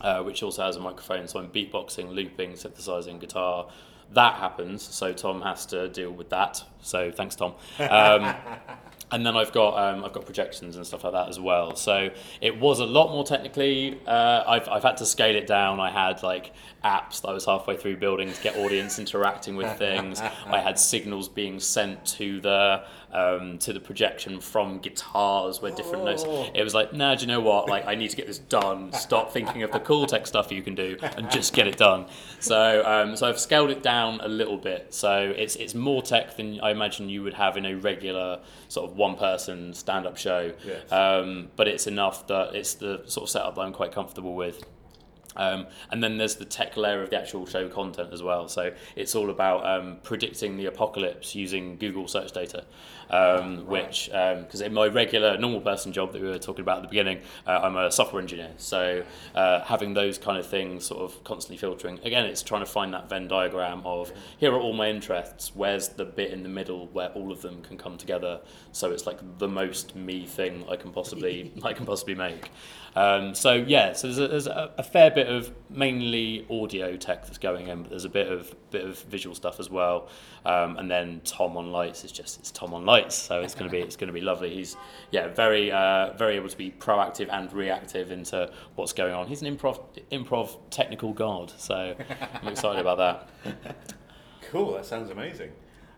uh, which also has a microphone. So I'm beatboxing, looping, synthesizing guitar. That happens, so Tom has to deal with that. So thanks, Tom. Um, and then I've got um, I've got projections and stuff like that as well. So it was a lot more technically. Uh, I've I've had to scale it down. I had like apps that I was halfway through building to get audience interacting with things. I had signals being sent to the um, to the projection from guitars where different notes. It was like, nah, do you know what? Like, I need to get this done. Stop thinking of the cool tech stuff you can do and just get it done. So, um, so I've scaled it down a little bit. So it's it's more tech than I imagine you would have in a regular sort of one person stand up show. Yes. Um, but it's enough that it's the sort of setup that I'm quite comfortable with. Um, and then there's the tech layer of the actual show content as well. So it's all about um, predicting the apocalypse using Google search data, um, which, because in my regular normal person job that we were talking about at the beginning, uh, I'm a software engineer. So uh, having those kind of things sort of constantly filtering, again, it's trying to find that Venn diagram of here are all my interests, where's the bit in the middle where all of them can come together. So it's like the most me thing I can possibly I can possibly make. Um, so yeah, so there's, a, there's a, a fair bit of mainly audio tech that's going in, but there's a bit of bit of visual stuff as well. Um, and then Tom on lights is just it's Tom on lights, so it's going to be it's going to be lovely. He's yeah very uh, very able to be proactive and reactive into what's going on. He's an improv improv technical god, so I'm excited about that. Cool, that sounds amazing.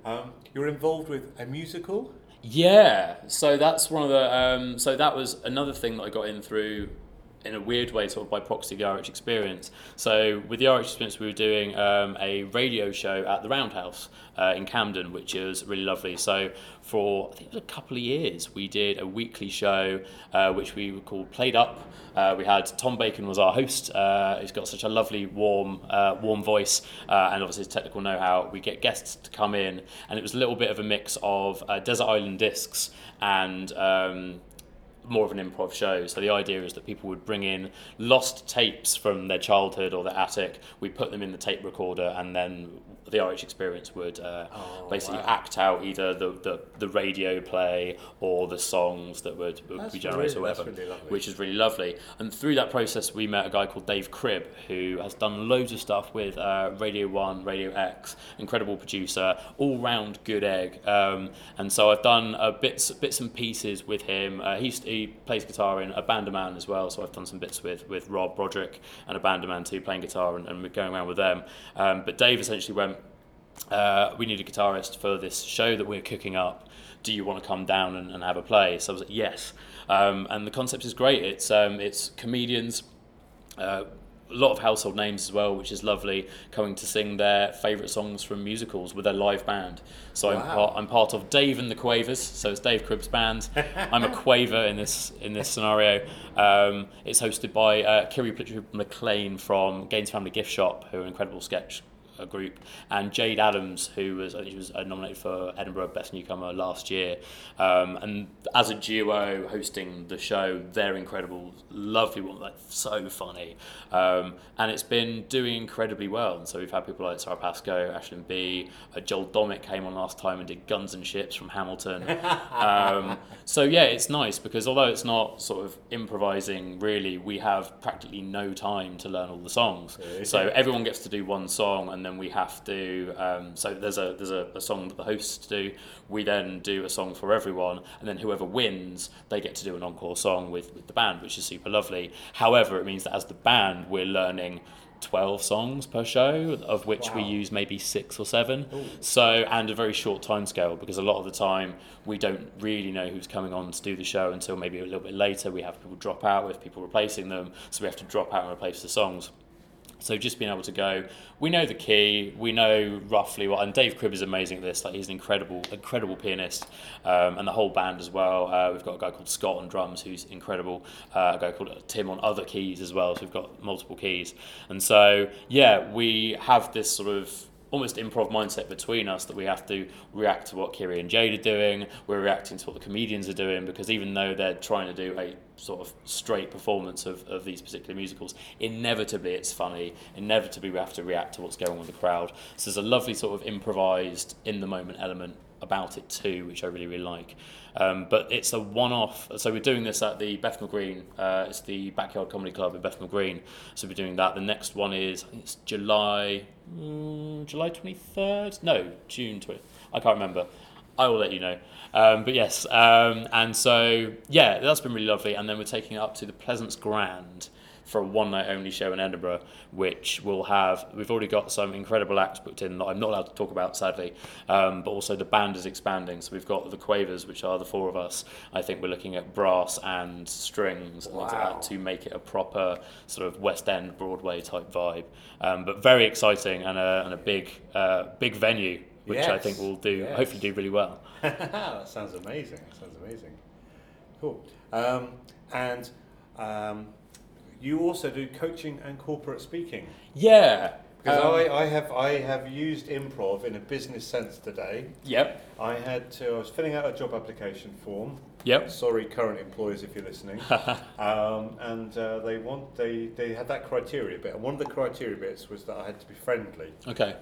Um, you're involved with a musical. Yeah, so that's one of the. Um, so that was another thing that I got in through, in a weird way, sort of by proxy, the RH Experience. So with the RH Experience, we were doing um, a radio show at the Roundhouse uh, in Camden, which is really lovely. So for I think it was a couple of years, we did a weekly show uh, which we called Played Up. Uh, we had Tom Bacon was our host. Uh, he's got such a lovely, warm, uh, warm voice, uh, and obviously his technical know-how. We get guests to come in, and it was a little bit of a mix of Desert Island Discs and. Um, more of an improv show. So the idea is that people would bring in lost tapes from their childhood or their attic. We put them in the tape recorder, and then the RH experience would uh, Oh, basically wow. act out either the, the, the radio play or the songs that would, would be generated or really- that's whatever, really which is really lovely. And through that process, we met a guy called Dave Cribb who has done loads of stuff with uh, Radio One, Radio X, incredible producer, all round good egg. Um, and so I've done uh, bits bits and pieces with him. Uh, he's, he plays guitar in Abandoman as well, so I've done some bits with with Rob Broderick and Abandoman too, playing guitar and, and we're going around with them. Um, but Dave essentially went uh, we need a guitarist for this show that we're cooking up. Do you want to come down and, and have a play? So I was like, yes. Um, and the concept is great. It's um, it's comedians. Uh, a lot of household names as well, which is lovely, coming to sing their favourite songs from musicals with their live band. So I'm, part, I'm part of Dave and the Quavers, so it's Dave Cribb's band. I'm a Quaver in this in this scenario. Um, it's hosted by uh, Kiri Pritchard McLean from Gein's Family Giftshop, who are an incredible sketch uh, group, and Jayde Adams, who was I think she was uh, nominated for Edinburgh Best Newcomer last year. Um, and as a duo hosting the show, they're incredible, lovely one, like so funny, um, and it's been doing incredibly well. And so we've had people like Sara Pascoe, Ashlyn B, uh, Joel Dommett came on last time and did Guns and Ships from Hamilton. um, so yeah, it's nice because although it's not sort of improvising, really, we have practically no time to learn all the songs. So everyone gets to do one song, and then we have to. Um, so there's a there's a, a song that the hosts do. We then do a song for everyone, and then whoever wins, they get to do an encore song with, with the band, which is super lovely. However, it means that as the band, we're learning. 12 songs per show of which we use maybe six or seven so and a very short time scale because a lot of the time we don't really know who's coming on to do the show until maybe a little bit later we have people drop out with people replacing them so we have to drop out and replace the songs so just being able to go, we know the key, we know roughly what, and Dave Cribb is amazing at this. Like he's an incredible, incredible pianist, um, and the whole band as well. Uh, we've got a guy called Scott on drums who's incredible. Uh, a guy called Tim on other keys as well. So we've got multiple keys, and so yeah, we have this sort of almost improv mindset between us that we have to react to what Kiri and Jayde are doing. We're reacting to what the comedians are doing because even though they're trying to do a sort of straight performance of, of these particular musicals, inevitably it's funny. Inevitably we have to react to what's going on with the crowd. So there's a lovely sort of improvised in the moment element about it too, which I really really like. Um, but it's a one-off. So we're doing this at the Bethnal Green. Uh, it's the Backyard Comedy Club in Bethnal Green. So we're doing that. The next one is it's July, mm, July twenty third. No, June twenty. I can't remember. I will let you know. Um, but yes, um, and so yeah, that's been really lovely. And then we're taking it up to the Pleasance Grand for a one night only show in Edinburgh, which will have, we've already got some incredible acts booked in that I'm not allowed to talk about sadly, um, but also the band is expanding. So we've got the Quavers, which are the four of us. I think we're looking at brass and strings and things like that to make it a proper sort of West End Broadway type vibe. Um, but very exciting and a, and a big, uh, big venue, which I Yes, think will do, yes. hopefully do really well. that sounds amazing. That sounds amazing. Cool. Um, and um, you also do coaching and corporate speaking. Yeah. Because Um, I, I have I have used improv in a business sense today. Yep. I had to I was filling out a job application form. Yep. Sorry, current employers, if you're listening. um, and uh, they want they they had that criteria bit, and one of the criteria bits was that I had to be friendly. Okay.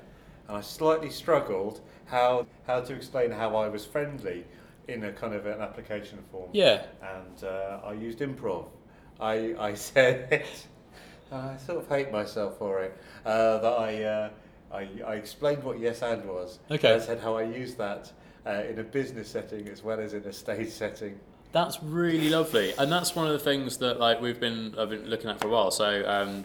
and I slightly struggled how how to explain how I was friendly in a kind of an application form. Yeah. And uh, I used improv. I I said it. I sort of hate myself for it. Uh, that I, uh, I I explained what yes and was. Okay. I said how I use that uh, in a business setting as well as in a stage setting. That's really lovely, and that's one of the things that like we've been I've been looking at for a while. So um,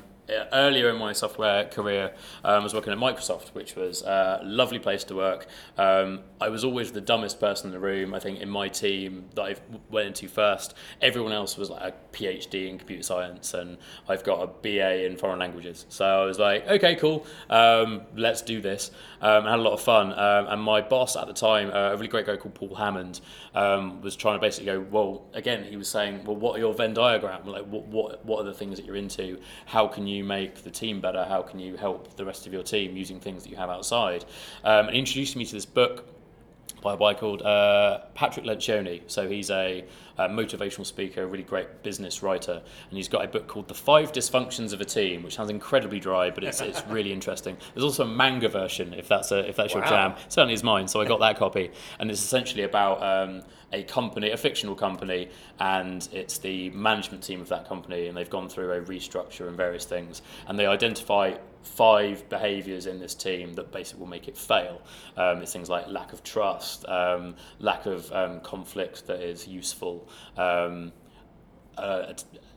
earlier in my software career, um, I was working at Microsoft, which was a lovely place to work. Um, I was always the dumbest person in the room. I think in my team that I went into first, everyone else was like a PhD in computer science, and I've got a BA in foreign languages. So I was like, okay, cool, um, let's do this. Um, had a lot of fun, um, and my boss at the time, uh, a really great guy called Paul Hammond, um, was trying to basically go, well, again, he was saying, well, what are your Venn diagram? Like, what, what, what are the things that you're into? How can you make the team better? How can you help the rest of your team using things that you have outside? Um, and he introduced me to this book by a guy called uh, Patrick Lencioni. So he's a, uh motivational speaker, a really great business writer, and he's got a book called The Five Dysfunctions of a Team, which sounds incredibly dry, but it's it's really interesting. There's also a manga version, if that's a, if that's your Wow. jam. Certainly is mine, so I got that copy, and it's essentially about. Um, a company, a fictional company, and it's the management team of that company, and they've gone through a restructure and various things, and they identify five behaviours in this team that basically will make it fail. Um, it's things like lack of trust, um, lack of um, conflict that is useful. Um, uh,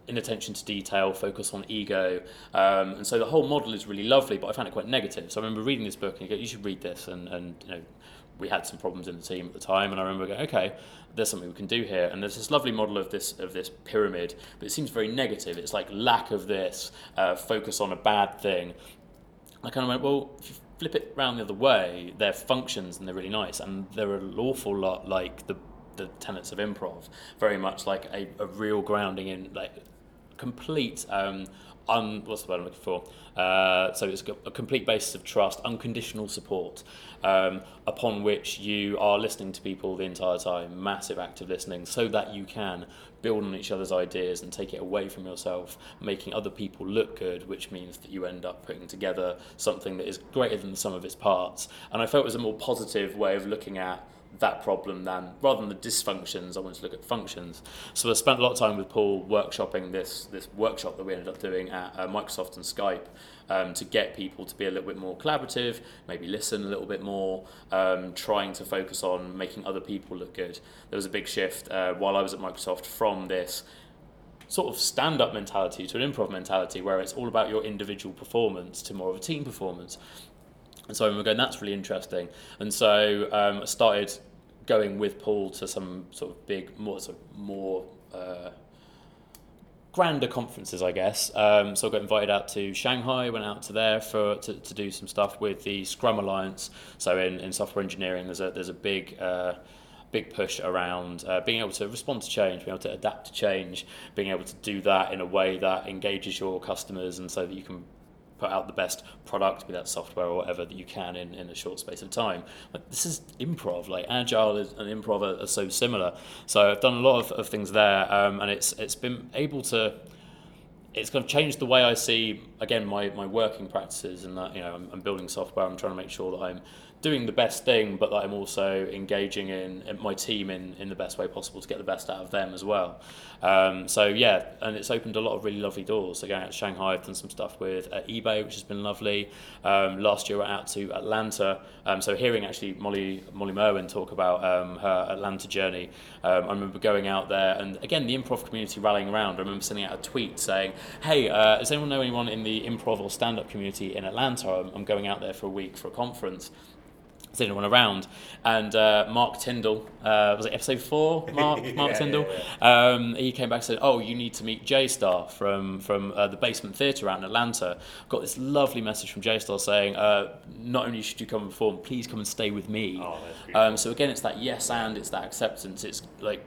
inattention to detail, focus on ego, um, and so the whole model is really lovely. But I found it quite negative. So I remember reading this book and you go, you should read this and, and you know we had some problems in the team at the time, and I remember going, okay, there's something we can do here, and there's this lovely model of this of this pyramid, but it seems very negative. It's like lack of this, uh, focus on a bad thing. I kind of went, well, if you flip it round the other way, they're functions and they're really nice, and they're an awful lot like the the tenets of improv, very much like a, a real grounding in like complete um, un, what's the word I'm looking for? Uh, so it's a complete basis of trust, unconditional support, um, upon which you are listening to people the entire time, massive active listening, so that you can build on each other's ideas and take it away from yourself, making other people look good, which means that you end up putting together something that is greater than the sum of its parts. And I felt it was a more positive way of looking at that problem than rather than the dysfunctions, I wanted to look at functions. So I spent a lot of time with Paul workshopping this this workshop that we ended up doing at uh, Microsoft and Skype um, to get people to be a little bit more collaborative, maybe listen a little bit more, um, trying to focus on making other people look good. There was a big shift uh, while I was at Microsoft from this sort of stand-up mentality to an improv mentality where it's all about your individual performance to more of a team performance. And so we're going, that's really interesting. And so um, I started going with Paul to some sort of big, more sort of more uh, grander conferences, I guess. Um, so I got invited out to Shanghai, went out to there for to, to do some stuff with the Scrum Alliance. So in, in software engineering, there's a there's a big uh, big push around uh, being able to respond to change, being able to adapt to change, being able to do that in a way that engages your customers, and so that you can put out the best product, be that software or whatever that you can in, in a short space of time. Like this is improv. Like agile is, and improv are, are so similar. So I've done a lot of, of things there, um, and it's it's been able to. It's kind of changed the way I see again my, my working practices and that you know I'm, I'm building software. I'm trying to make sure that I'm doing the best thing, but that I'm also engaging in, in my team in, in the best way possible to get the best out of them as well. Um, so yeah, and it's opened a lot of really lovely doors. So going out to Shanghai, I've done some stuff with uh, eBay, which has been lovely. Um, last year, I went out to Atlanta. Um, so hearing actually Molly Molly Merwin talk about um, her Atlanta journey, um, I remember going out there, and again the improv community rallying around. I remember sending out a tweet saying, "Hey, uh, does anyone know anyone in the improv or stand-up community in Atlanta? I'm, I'm going out there for a week for a conference." Is anyone around? And uh, Mark Tyndall, uh, was it episode four? Mark, Mark Yeah, Tyndall. yeah, Um, he came back and said, "Oh, you need to meet J Star from from uh, the Basement Theatre out in Atlanta." Got this lovely message from J Star saying, uh, "Not only should you come and perform, please come and stay with me." Oh, um, so again, it's that yes and it's that acceptance. It's like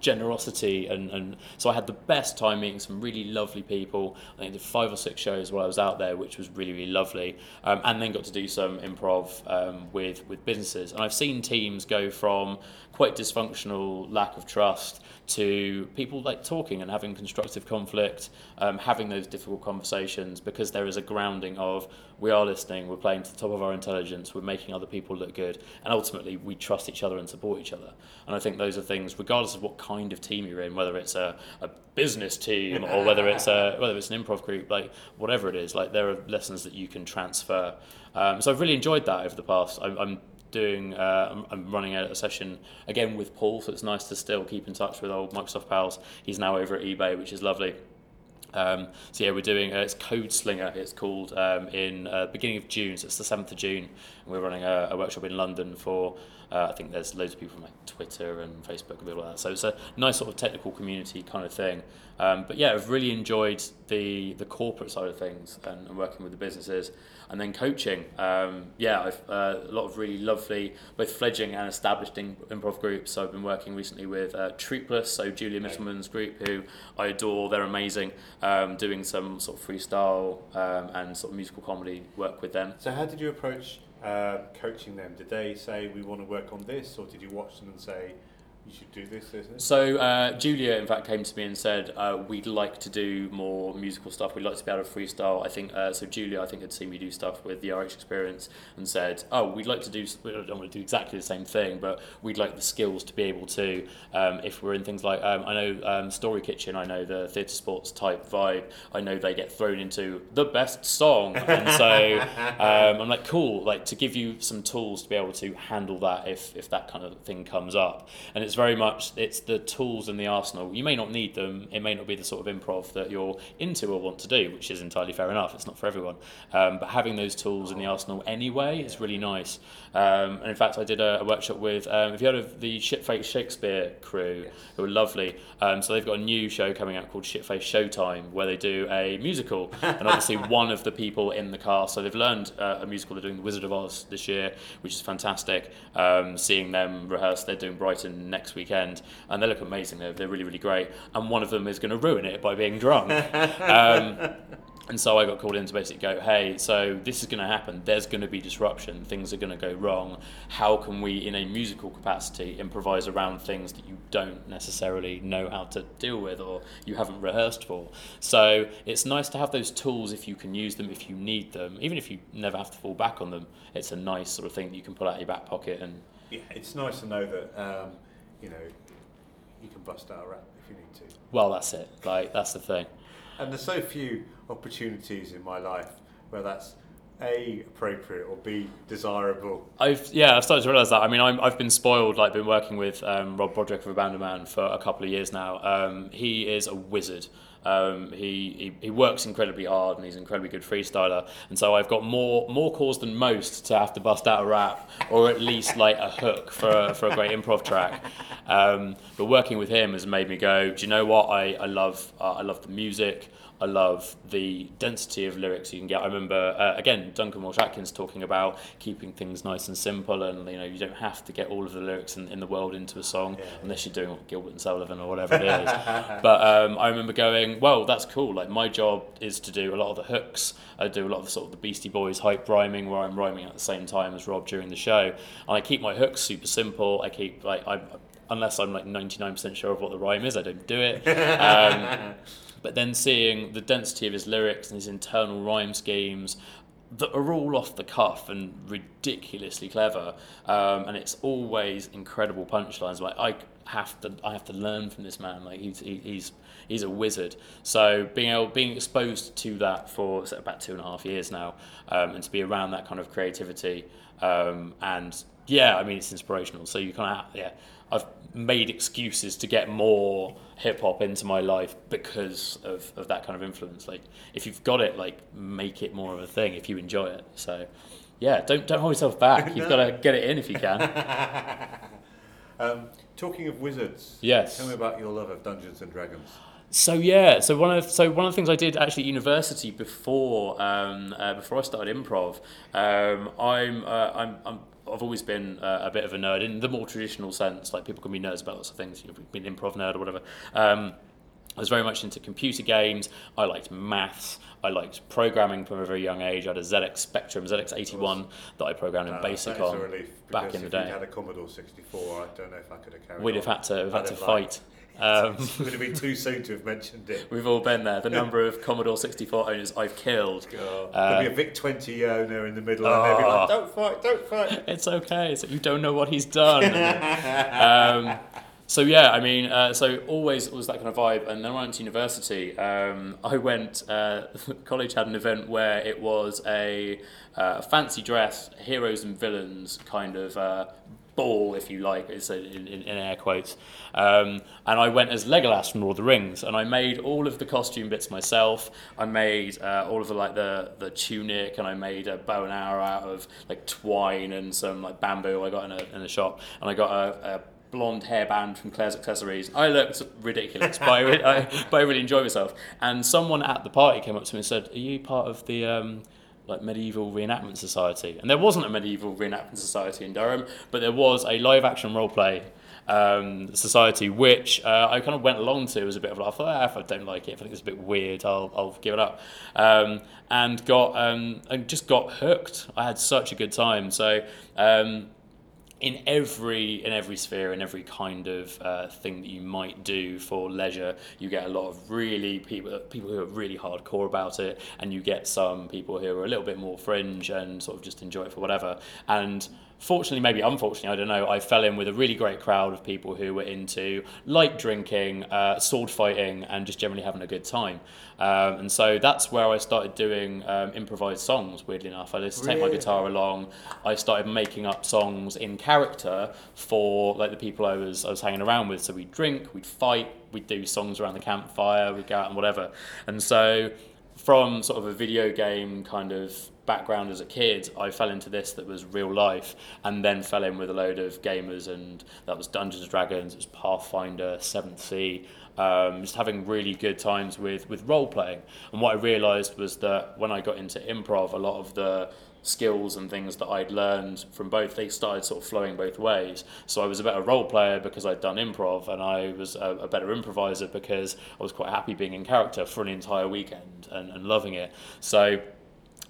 generosity and, and so I had the best time meeting some really lovely people. I think did five or six shows while I was out there, which was really really lovely. Um, and then got to do some improv um, with with businesses. And I've seen teams go from quite dysfunctional, lack of trust, to people like talking and having constructive conflict, um, having those difficult conversations because there is a grounding of we are listening, we're playing to the top of our intelligence, we're making other people look good, and ultimately we trust each other and support each other. And I think those are things, regardless of what kind of team you're in, whether it's a, a business team or whether it's a whether it's an improv group, like whatever it is, like there are lessons that you can transfer. Um, so I've really enjoyed that over the past. I'm, I'm doing uh, I'm, running a session again with Paul, so it's nice to still keep in touch with old Microsoft pals. He's now over at eBay, which is lovely. Um, so yeah, we're doing uh, it's Code Slinger. It's called um, in uh, beginning of June. So it's the seventh of June, and we're running a, a workshop in London for. Uh, I think there's loads of people from like Twitter and Facebook and all that. So it's a nice sort of technical community kind of thing. Um, but yeah, I've really enjoyed the the corporate side of things and, and working with the businesses, and then coaching. Um, yeah, I've uh, a lot of really lovely both fledgling and established in, improv groups. So I've been working recently with uh, Troopless, so Julia Mittelman's group, who I adore. They're amazing. Um, doing some sort of freestyle um, and sort of musical comedy work with them. So how did you approach uh, coaching them? Did they say we want to work on this, or did you watch them and say you should do this, this, this? So uh, Julia, in fact, came to me and said uh, we'd like to do more musical stuff. We'd like to be able to freestyle. I think uh, so. Julia, I think, had seen me do stuff with the RH experience and said, "Oh, we'd like to do. We don't want to do exactly the same thing, but we'd like the skills to be able to. Um, if we're in things like um, I know um, Story Kitchen, I know the theatre sports type vibe. I know they get thrown into the best song, and so um, I'm like, cool. Like to give you some tools to be able to handle that if if that kind of thing comes up. And it's it's very much it's the tools in the arsenal. You may not need them. It may not be the sort of improv that you're into or want to do, which is entirely fair enough. It's not for everyone. Um, but having those tools in the arsenal anyway is really nice. Um, and in fact, I did a, a workshop with. Um, have you heard of the Shitface Shakespeare crew? Who are lovely. Um, so they've got a new show coming out called Shitface Showtime, where they do a musical, and obviously one of the people in the cast. So they've learned uh, a musical. They're doing The Wizard of Oz this year, which is fantastic. Um, seeing them rehearse, they're doing Brighton next weekend, and they look amazing. They're, they're really, really great. And one of them is going to ruin it by being drunk. Um, and so I got called in to basically go, hey, so this is going to happen. There's going to be disruption. Things are going to go wrong. How can we, in a musical capacity, improvise around things that you don't necessarily know how to deal with or you haven't rehearsed for? So it's nice to have those tools if you can use them, if you need them, even if you never have to fall back on them. It's a nice sort of thing that you can pull out of your back pocket and Yeah, it's nice to know that um, you know you can bust out a rap if you need to. well, that's it. Like that's the thing. And there's so few opportunities in my life where that's a appropriate or b desirable. I've yeah, I've started to realise that. I mean, I'm, I've been spoiled. Like, been working with um, Rob Broderick of Abandoman for a couple of years now. Um, he is a wizard. Um, he, he he works incredibly hard and he's an incredibly good freestyler. And so I've got more more cause than most to have to bust out a rap or at least like a hook for a, for a great improv track. Um, but working with him has made me go. Do you know what? I I love uh, I love the music. I love the density of lyrics you can get. I remember uh, again Duncan Walsh Atkins talking about keeping things nice and simple, and you know you don't have to get all of the lyrics in, in the world into a song unless you're doing Gilbert and Sullivan or whatever it is. but um, I remember going, well, that's cool. Like my job is to do a lot of the hooks. I do a lot of the sort of the Beastie Boys hype rhyming, where I'm rhyming at the same time as Rob during the show, and I keep my hooks super simple. I keep like I. Unless I'm like 99% sure of what the rhyme is, I don't do it. Um, but then seeing the density of his lyrics and his internal rhyme schemes that are all off the cuff and ridiculously clever, um, and it's always incredible punchlines. Like I have to, I have to learn from this man. Like he's he, he's he's a wizard. So being able, being exposed to that for about two and a half years now, um, and to be around that kind of creativity, um, and yeah, I mean it's inspirational. So you kind of yeah, I've made excuses to get more hip hop into my life because of, of that kind of influence. Like if you've got it, like make it more of a thing if you enjoy it. So yeah, don't don't hold yourself back. You've got to get it in if you can. Um, talking of wizards, Yes. tell me about your love of Dungeons and Dragons. So yeah, so one of so one of the things I did actually at university before um, uh, before I started improv, um, I'm, uh, I'm I'm I've always been uh, a bit of a nerd in the more traditional sense. Like people can be nerds about lots of things. You've been an improv nerd or whatever. Um, I was very much into computer games. I liked maths. I liked programming from a very young age. I had a ZX Spectrum, ZX81 that I programmed in Uh, BASIC on relief, back in the if day. had a Commodore 64, I don't know if I could have carried We'd on. have had to have had I'd to fight. Um, it would have been too soon to have mentioned it. We've all been there. The number of Commodore 64 owners I've killed. God. Uh, There'd be a VIC 20 owner in the middle, and they'd be like, Oh. don't fight, don't fight. It's okay. So you don't know what he's done. um, so yeah, I mean, uh, so always was that kind of vibe. And then when I went to university, um, I went. Uh, college had an event where it was a uh, fancy dress, heroes and villains kind of. Ball, if you like, it's a, in, in, air quotes, um, and I went as Legolas from Lord of the Rings, and I made all of the costume bits myself. I made uh, all of the like the the tunic, and I made a bow and arrow out of like twine and some like bamboo I got in a in a shop, and I got a, a blonde hairband from Claire's Accessories. I looked ridiculous, but I, re- I, but I really enjoyed myself. And someone at the party came up to me and said, "Are you part of the um, like medieval reenactment society?" And there wasn't a medieval reenactment society in Durham, but there was a live action role play. Um, society, which uh, I kind of went along to as a bit of a. Ah, if I don't like it, if I think it's a bit weird, I'll, I'll give it up. Um, and got um, and just got hooked. I had such a good time. So um, in every in every sphere in every kind of uh, thing that you might do for leisure you get a lot of really people people who are really hardcore about it and you get some people who are a little bit more fringe and sort of just enjoy it for whatever. And fortunately, maybe unfortunately, I don't know, I fell in with a really great crowd of people who were into light drinking, uh, sword fighting, and just generally having a good time. Um, and so that's where I started doing um, improvised songs, weirdly enough. I used to take my guitar along. I started making up songs in character for like the people I was I was hanging around with. So we'd drink, we'd fight, we'd do songs around the campfire, we'd go out and whatever. And so from sort of a video game kind of background as a kid, I fell into this that was real life, and then fell in with a load of gamers, and that was Dungeons and Dragons, it was Pathfinder, Seventh Sea, um, just having really good times with with role playing. And what I realised was that when I got into improv, a lot of the skills and things that I'd learned from both they started sort of flowing both ways. So I was a better role player because I'd done improv and I was a, a better improviser because I was quite happy being in character for an entire weekend and, and loving it. So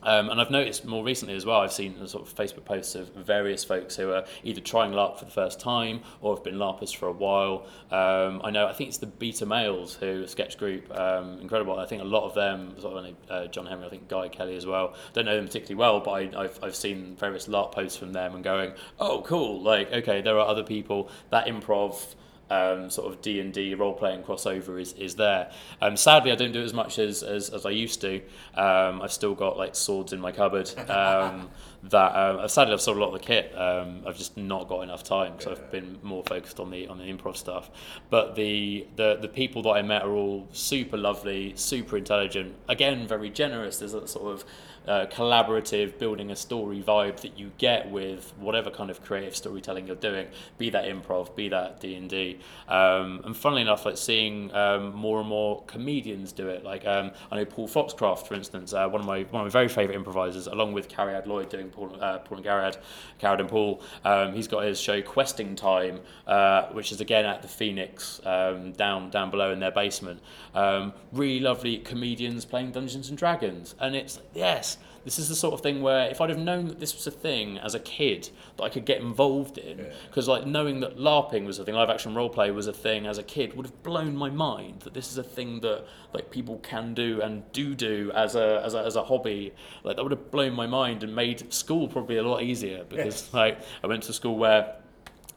um, and I've noticed more recently as well, I've seen sort of Facebook posts of various folks who are either trying LARP for the first time or have been LARPers for a while. Um, I know, I think it's the Beta Males who, sketch group, um, incredible. I think a lot of them, sort of, uh, John Henry, I think Guy Kelly as well. Don't know them particularly well, but I, I've, I've seen various LARP posts from them and going, oh, cool, like, okay, there are other people, that improv um, sort of D and D role playing crossover is, is there. Um, sadly, I don't do it as much as, as, as I used to. Um, I've still got like swords in my cupboard. Um, that um, sadly I've sold a lot of the kit. Um, I've just not got enough time, so I've been more focused on the on the improv stuff. But the the the people that I met are all super lovely, super intelligent. Again, very generous. There's a sort of collaborative, building a story vibe that you get with whatever kind of creative storytelling you're doing, be that improv, be that D and D. Um, and funnily enough, like seeing um, more and more comedians do it. Like um, I know Paul Foxcroft, for instance, uh, one of my one of my very favourite improvisers, along with Cariad Lloyd doing Paul, uh, Paul and Cariad, Cariad and Paul. Um, he's got his show Questing Time, uh, which is again at the Phoenix um, down down below in their basement. Um, really lovely comedians playing Dungeons and Dragons, and it's yes, this is the sort of thing where if I'd have known that this was a thing as a kid that I could get involved in, because like knowing that LARPing was a thing, live action role play was a thing as a kid would have blown my mind that this is a thing that like people can do and do do as a as a, as a hobby. Like that would have blown my mind and made school probably a lot easier because like I went to school where,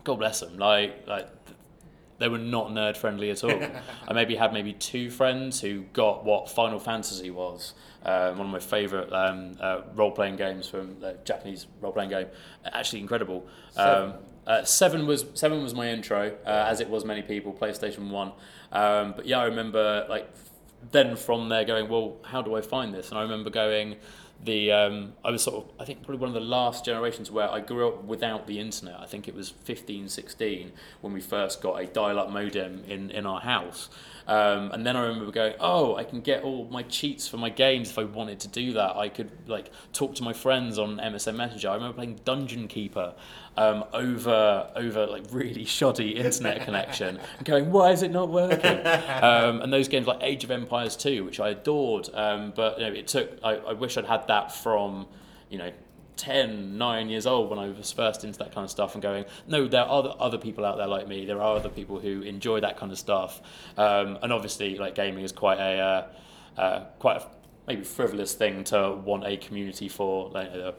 God bless them, like like they were not nerd friendly at all. I maybe had maybe two friends who got what Final Fantasy was, um, one of my favourite um, uh, role playing games from the Japanese role playing game. Actually, incredible. Um, uh, seven was seven was my intro, uh, as it was many people. PlayStation One, um, but yeah, I remember like then from there going, well, how do I find this? And I remember going, the um, I was sort of I think probably one of the last generations where I grew up without the internet. I think it was 15, 16 when we first got a dial-up modem in, in our house. Um, and then I remember going, oh, I can get all my cheats for my games if I wanted to do that. I could like talk to my friends on MSN Messenger. I remember playing Dungeon Keeper um, over over like really shoddy internet connection, and going, why is it not working? um, and those games like Age of Empires 2, which I adored, um, but you know, it took. I, I wish I'd had that from, you know. 10, 9 years old when I was first into that kind of stuff and going, no, there are other, other people out there like me. There are other people who enjoy that kind of stuff. Um, and obviously, like gaming is quite a, uh, uh, quite a maybe frivolous thing to want a community for. Like, uh,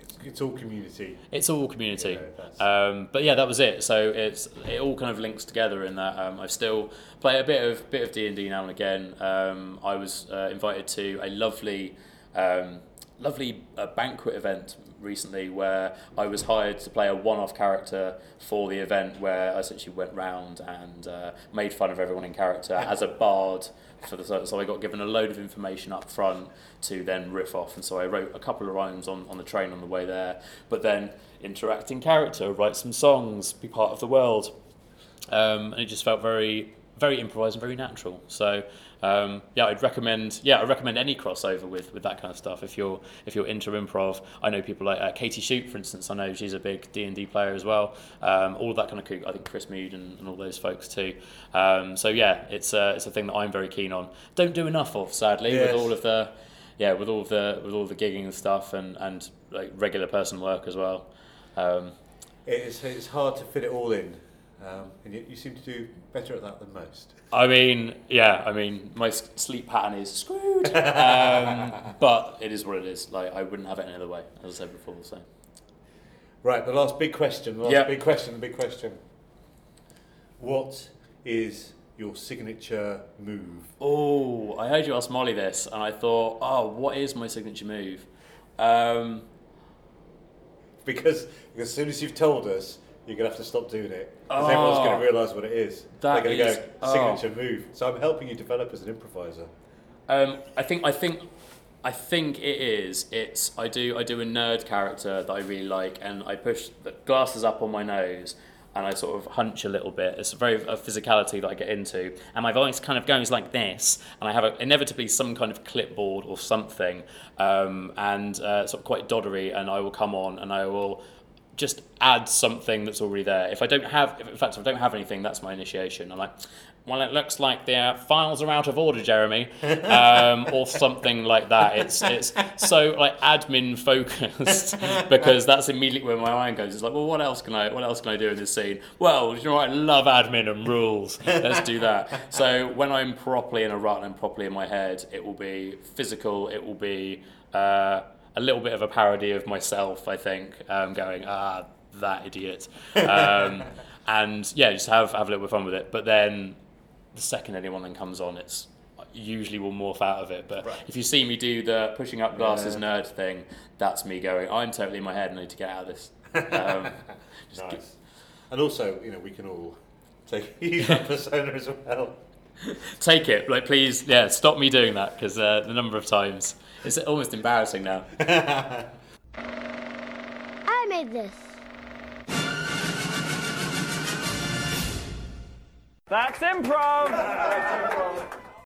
It's, it's all community. it's all community. Yeah, um, but yeah, that was it. So it's it all kind of links together in that um, I still play a bit of bit of D and D now and again. Um, I was uh, invited to a lovely. Um, Lovely uh, banquet event recently where I was hired to play a one-off character for the event where I essentially went round and uh, made fun of everyone in character as a bard for the so I got given a load of information up front to then riff off. And so I wrote a couple of rhymes on, on the train on the way there. But then interact in character write some songs be part of the world. Um, and it just felt very very improvised and very natural. So um, yeah I'd recommend yeah I recommend any crossover with, with that kind of stuff if you're if you're into improv. I know people like uh, Katie Shoot for instance I know she's a big D&D player as well. Um, all of that kind of cool I think Chris Mead and, and all those folks too. Um, so yeah it's uh, it's a thing that I'm very keen on. Don't do enough of sadly Yes. with all of the yeah with all of the with all the gigging and stuff and, and like regular person work as well. Um, It's, it's hard to fit it all in, um, and yet you seem to do better at that than most. I mean, yeah, I mean, my sleep pattern is screwed, um, but it is what it is. Like, I wouldn't have it any other way, as I said before. So, Right, the last big question. The last Yep. big question. The big question. What is your signature move? Oh, I heard you ask Molly this, and I thought, oh, what is my signature move? Um, Because, because as soon as you've told us, you're gonna have to stop doing it. Because everyone's Oh. gonna realise what it is. They're gonna is- go oh. signature move. So I'm helping you develop as an improviser. Um, I think I think I think it is. It's I do I do a nerd character that I really like, and I push the glasses up on my nose, and I sort of hunch a little bit. It's a very a physicality that I get into, and my voice kind of goes like this, and I have a, inevitably some kind of clipboard or something, um, and uh, sort of quite doddery, and I will come on and I will just add something that's already there. If I don't have, if, in fact, if I don't have anything, that's my initiation. I'm like, well, it looks like the uh, files are out of order, Jeremy, um, or something like that. It's it's so like admin focused because that's immediately where my mind goes. It's like, well, what else can I what else can I do in this scene? Well, you know, what? I love admin and rules. Let's do that. So when I'm properly in a rut and I'm properly in my head, it will be physical. It will be. Uh, a little bit of a parody of myself, I think, um, going, ah, that idiot. Um, and yeah, just have, have a little bit of fun with it. But then the second anyone then comes on, it's usually will morph out of it. But if you see me do the pushing up glasses Yeah. nerd thing, that's me going, I'm totally in my head, I need to get out of this. Um, Nice. And also, you know, we can all take use that persona as well. take it, like please, yeah, stop me doing that because uh, the number of times it's almost embarrassing now. I made this. That's improv!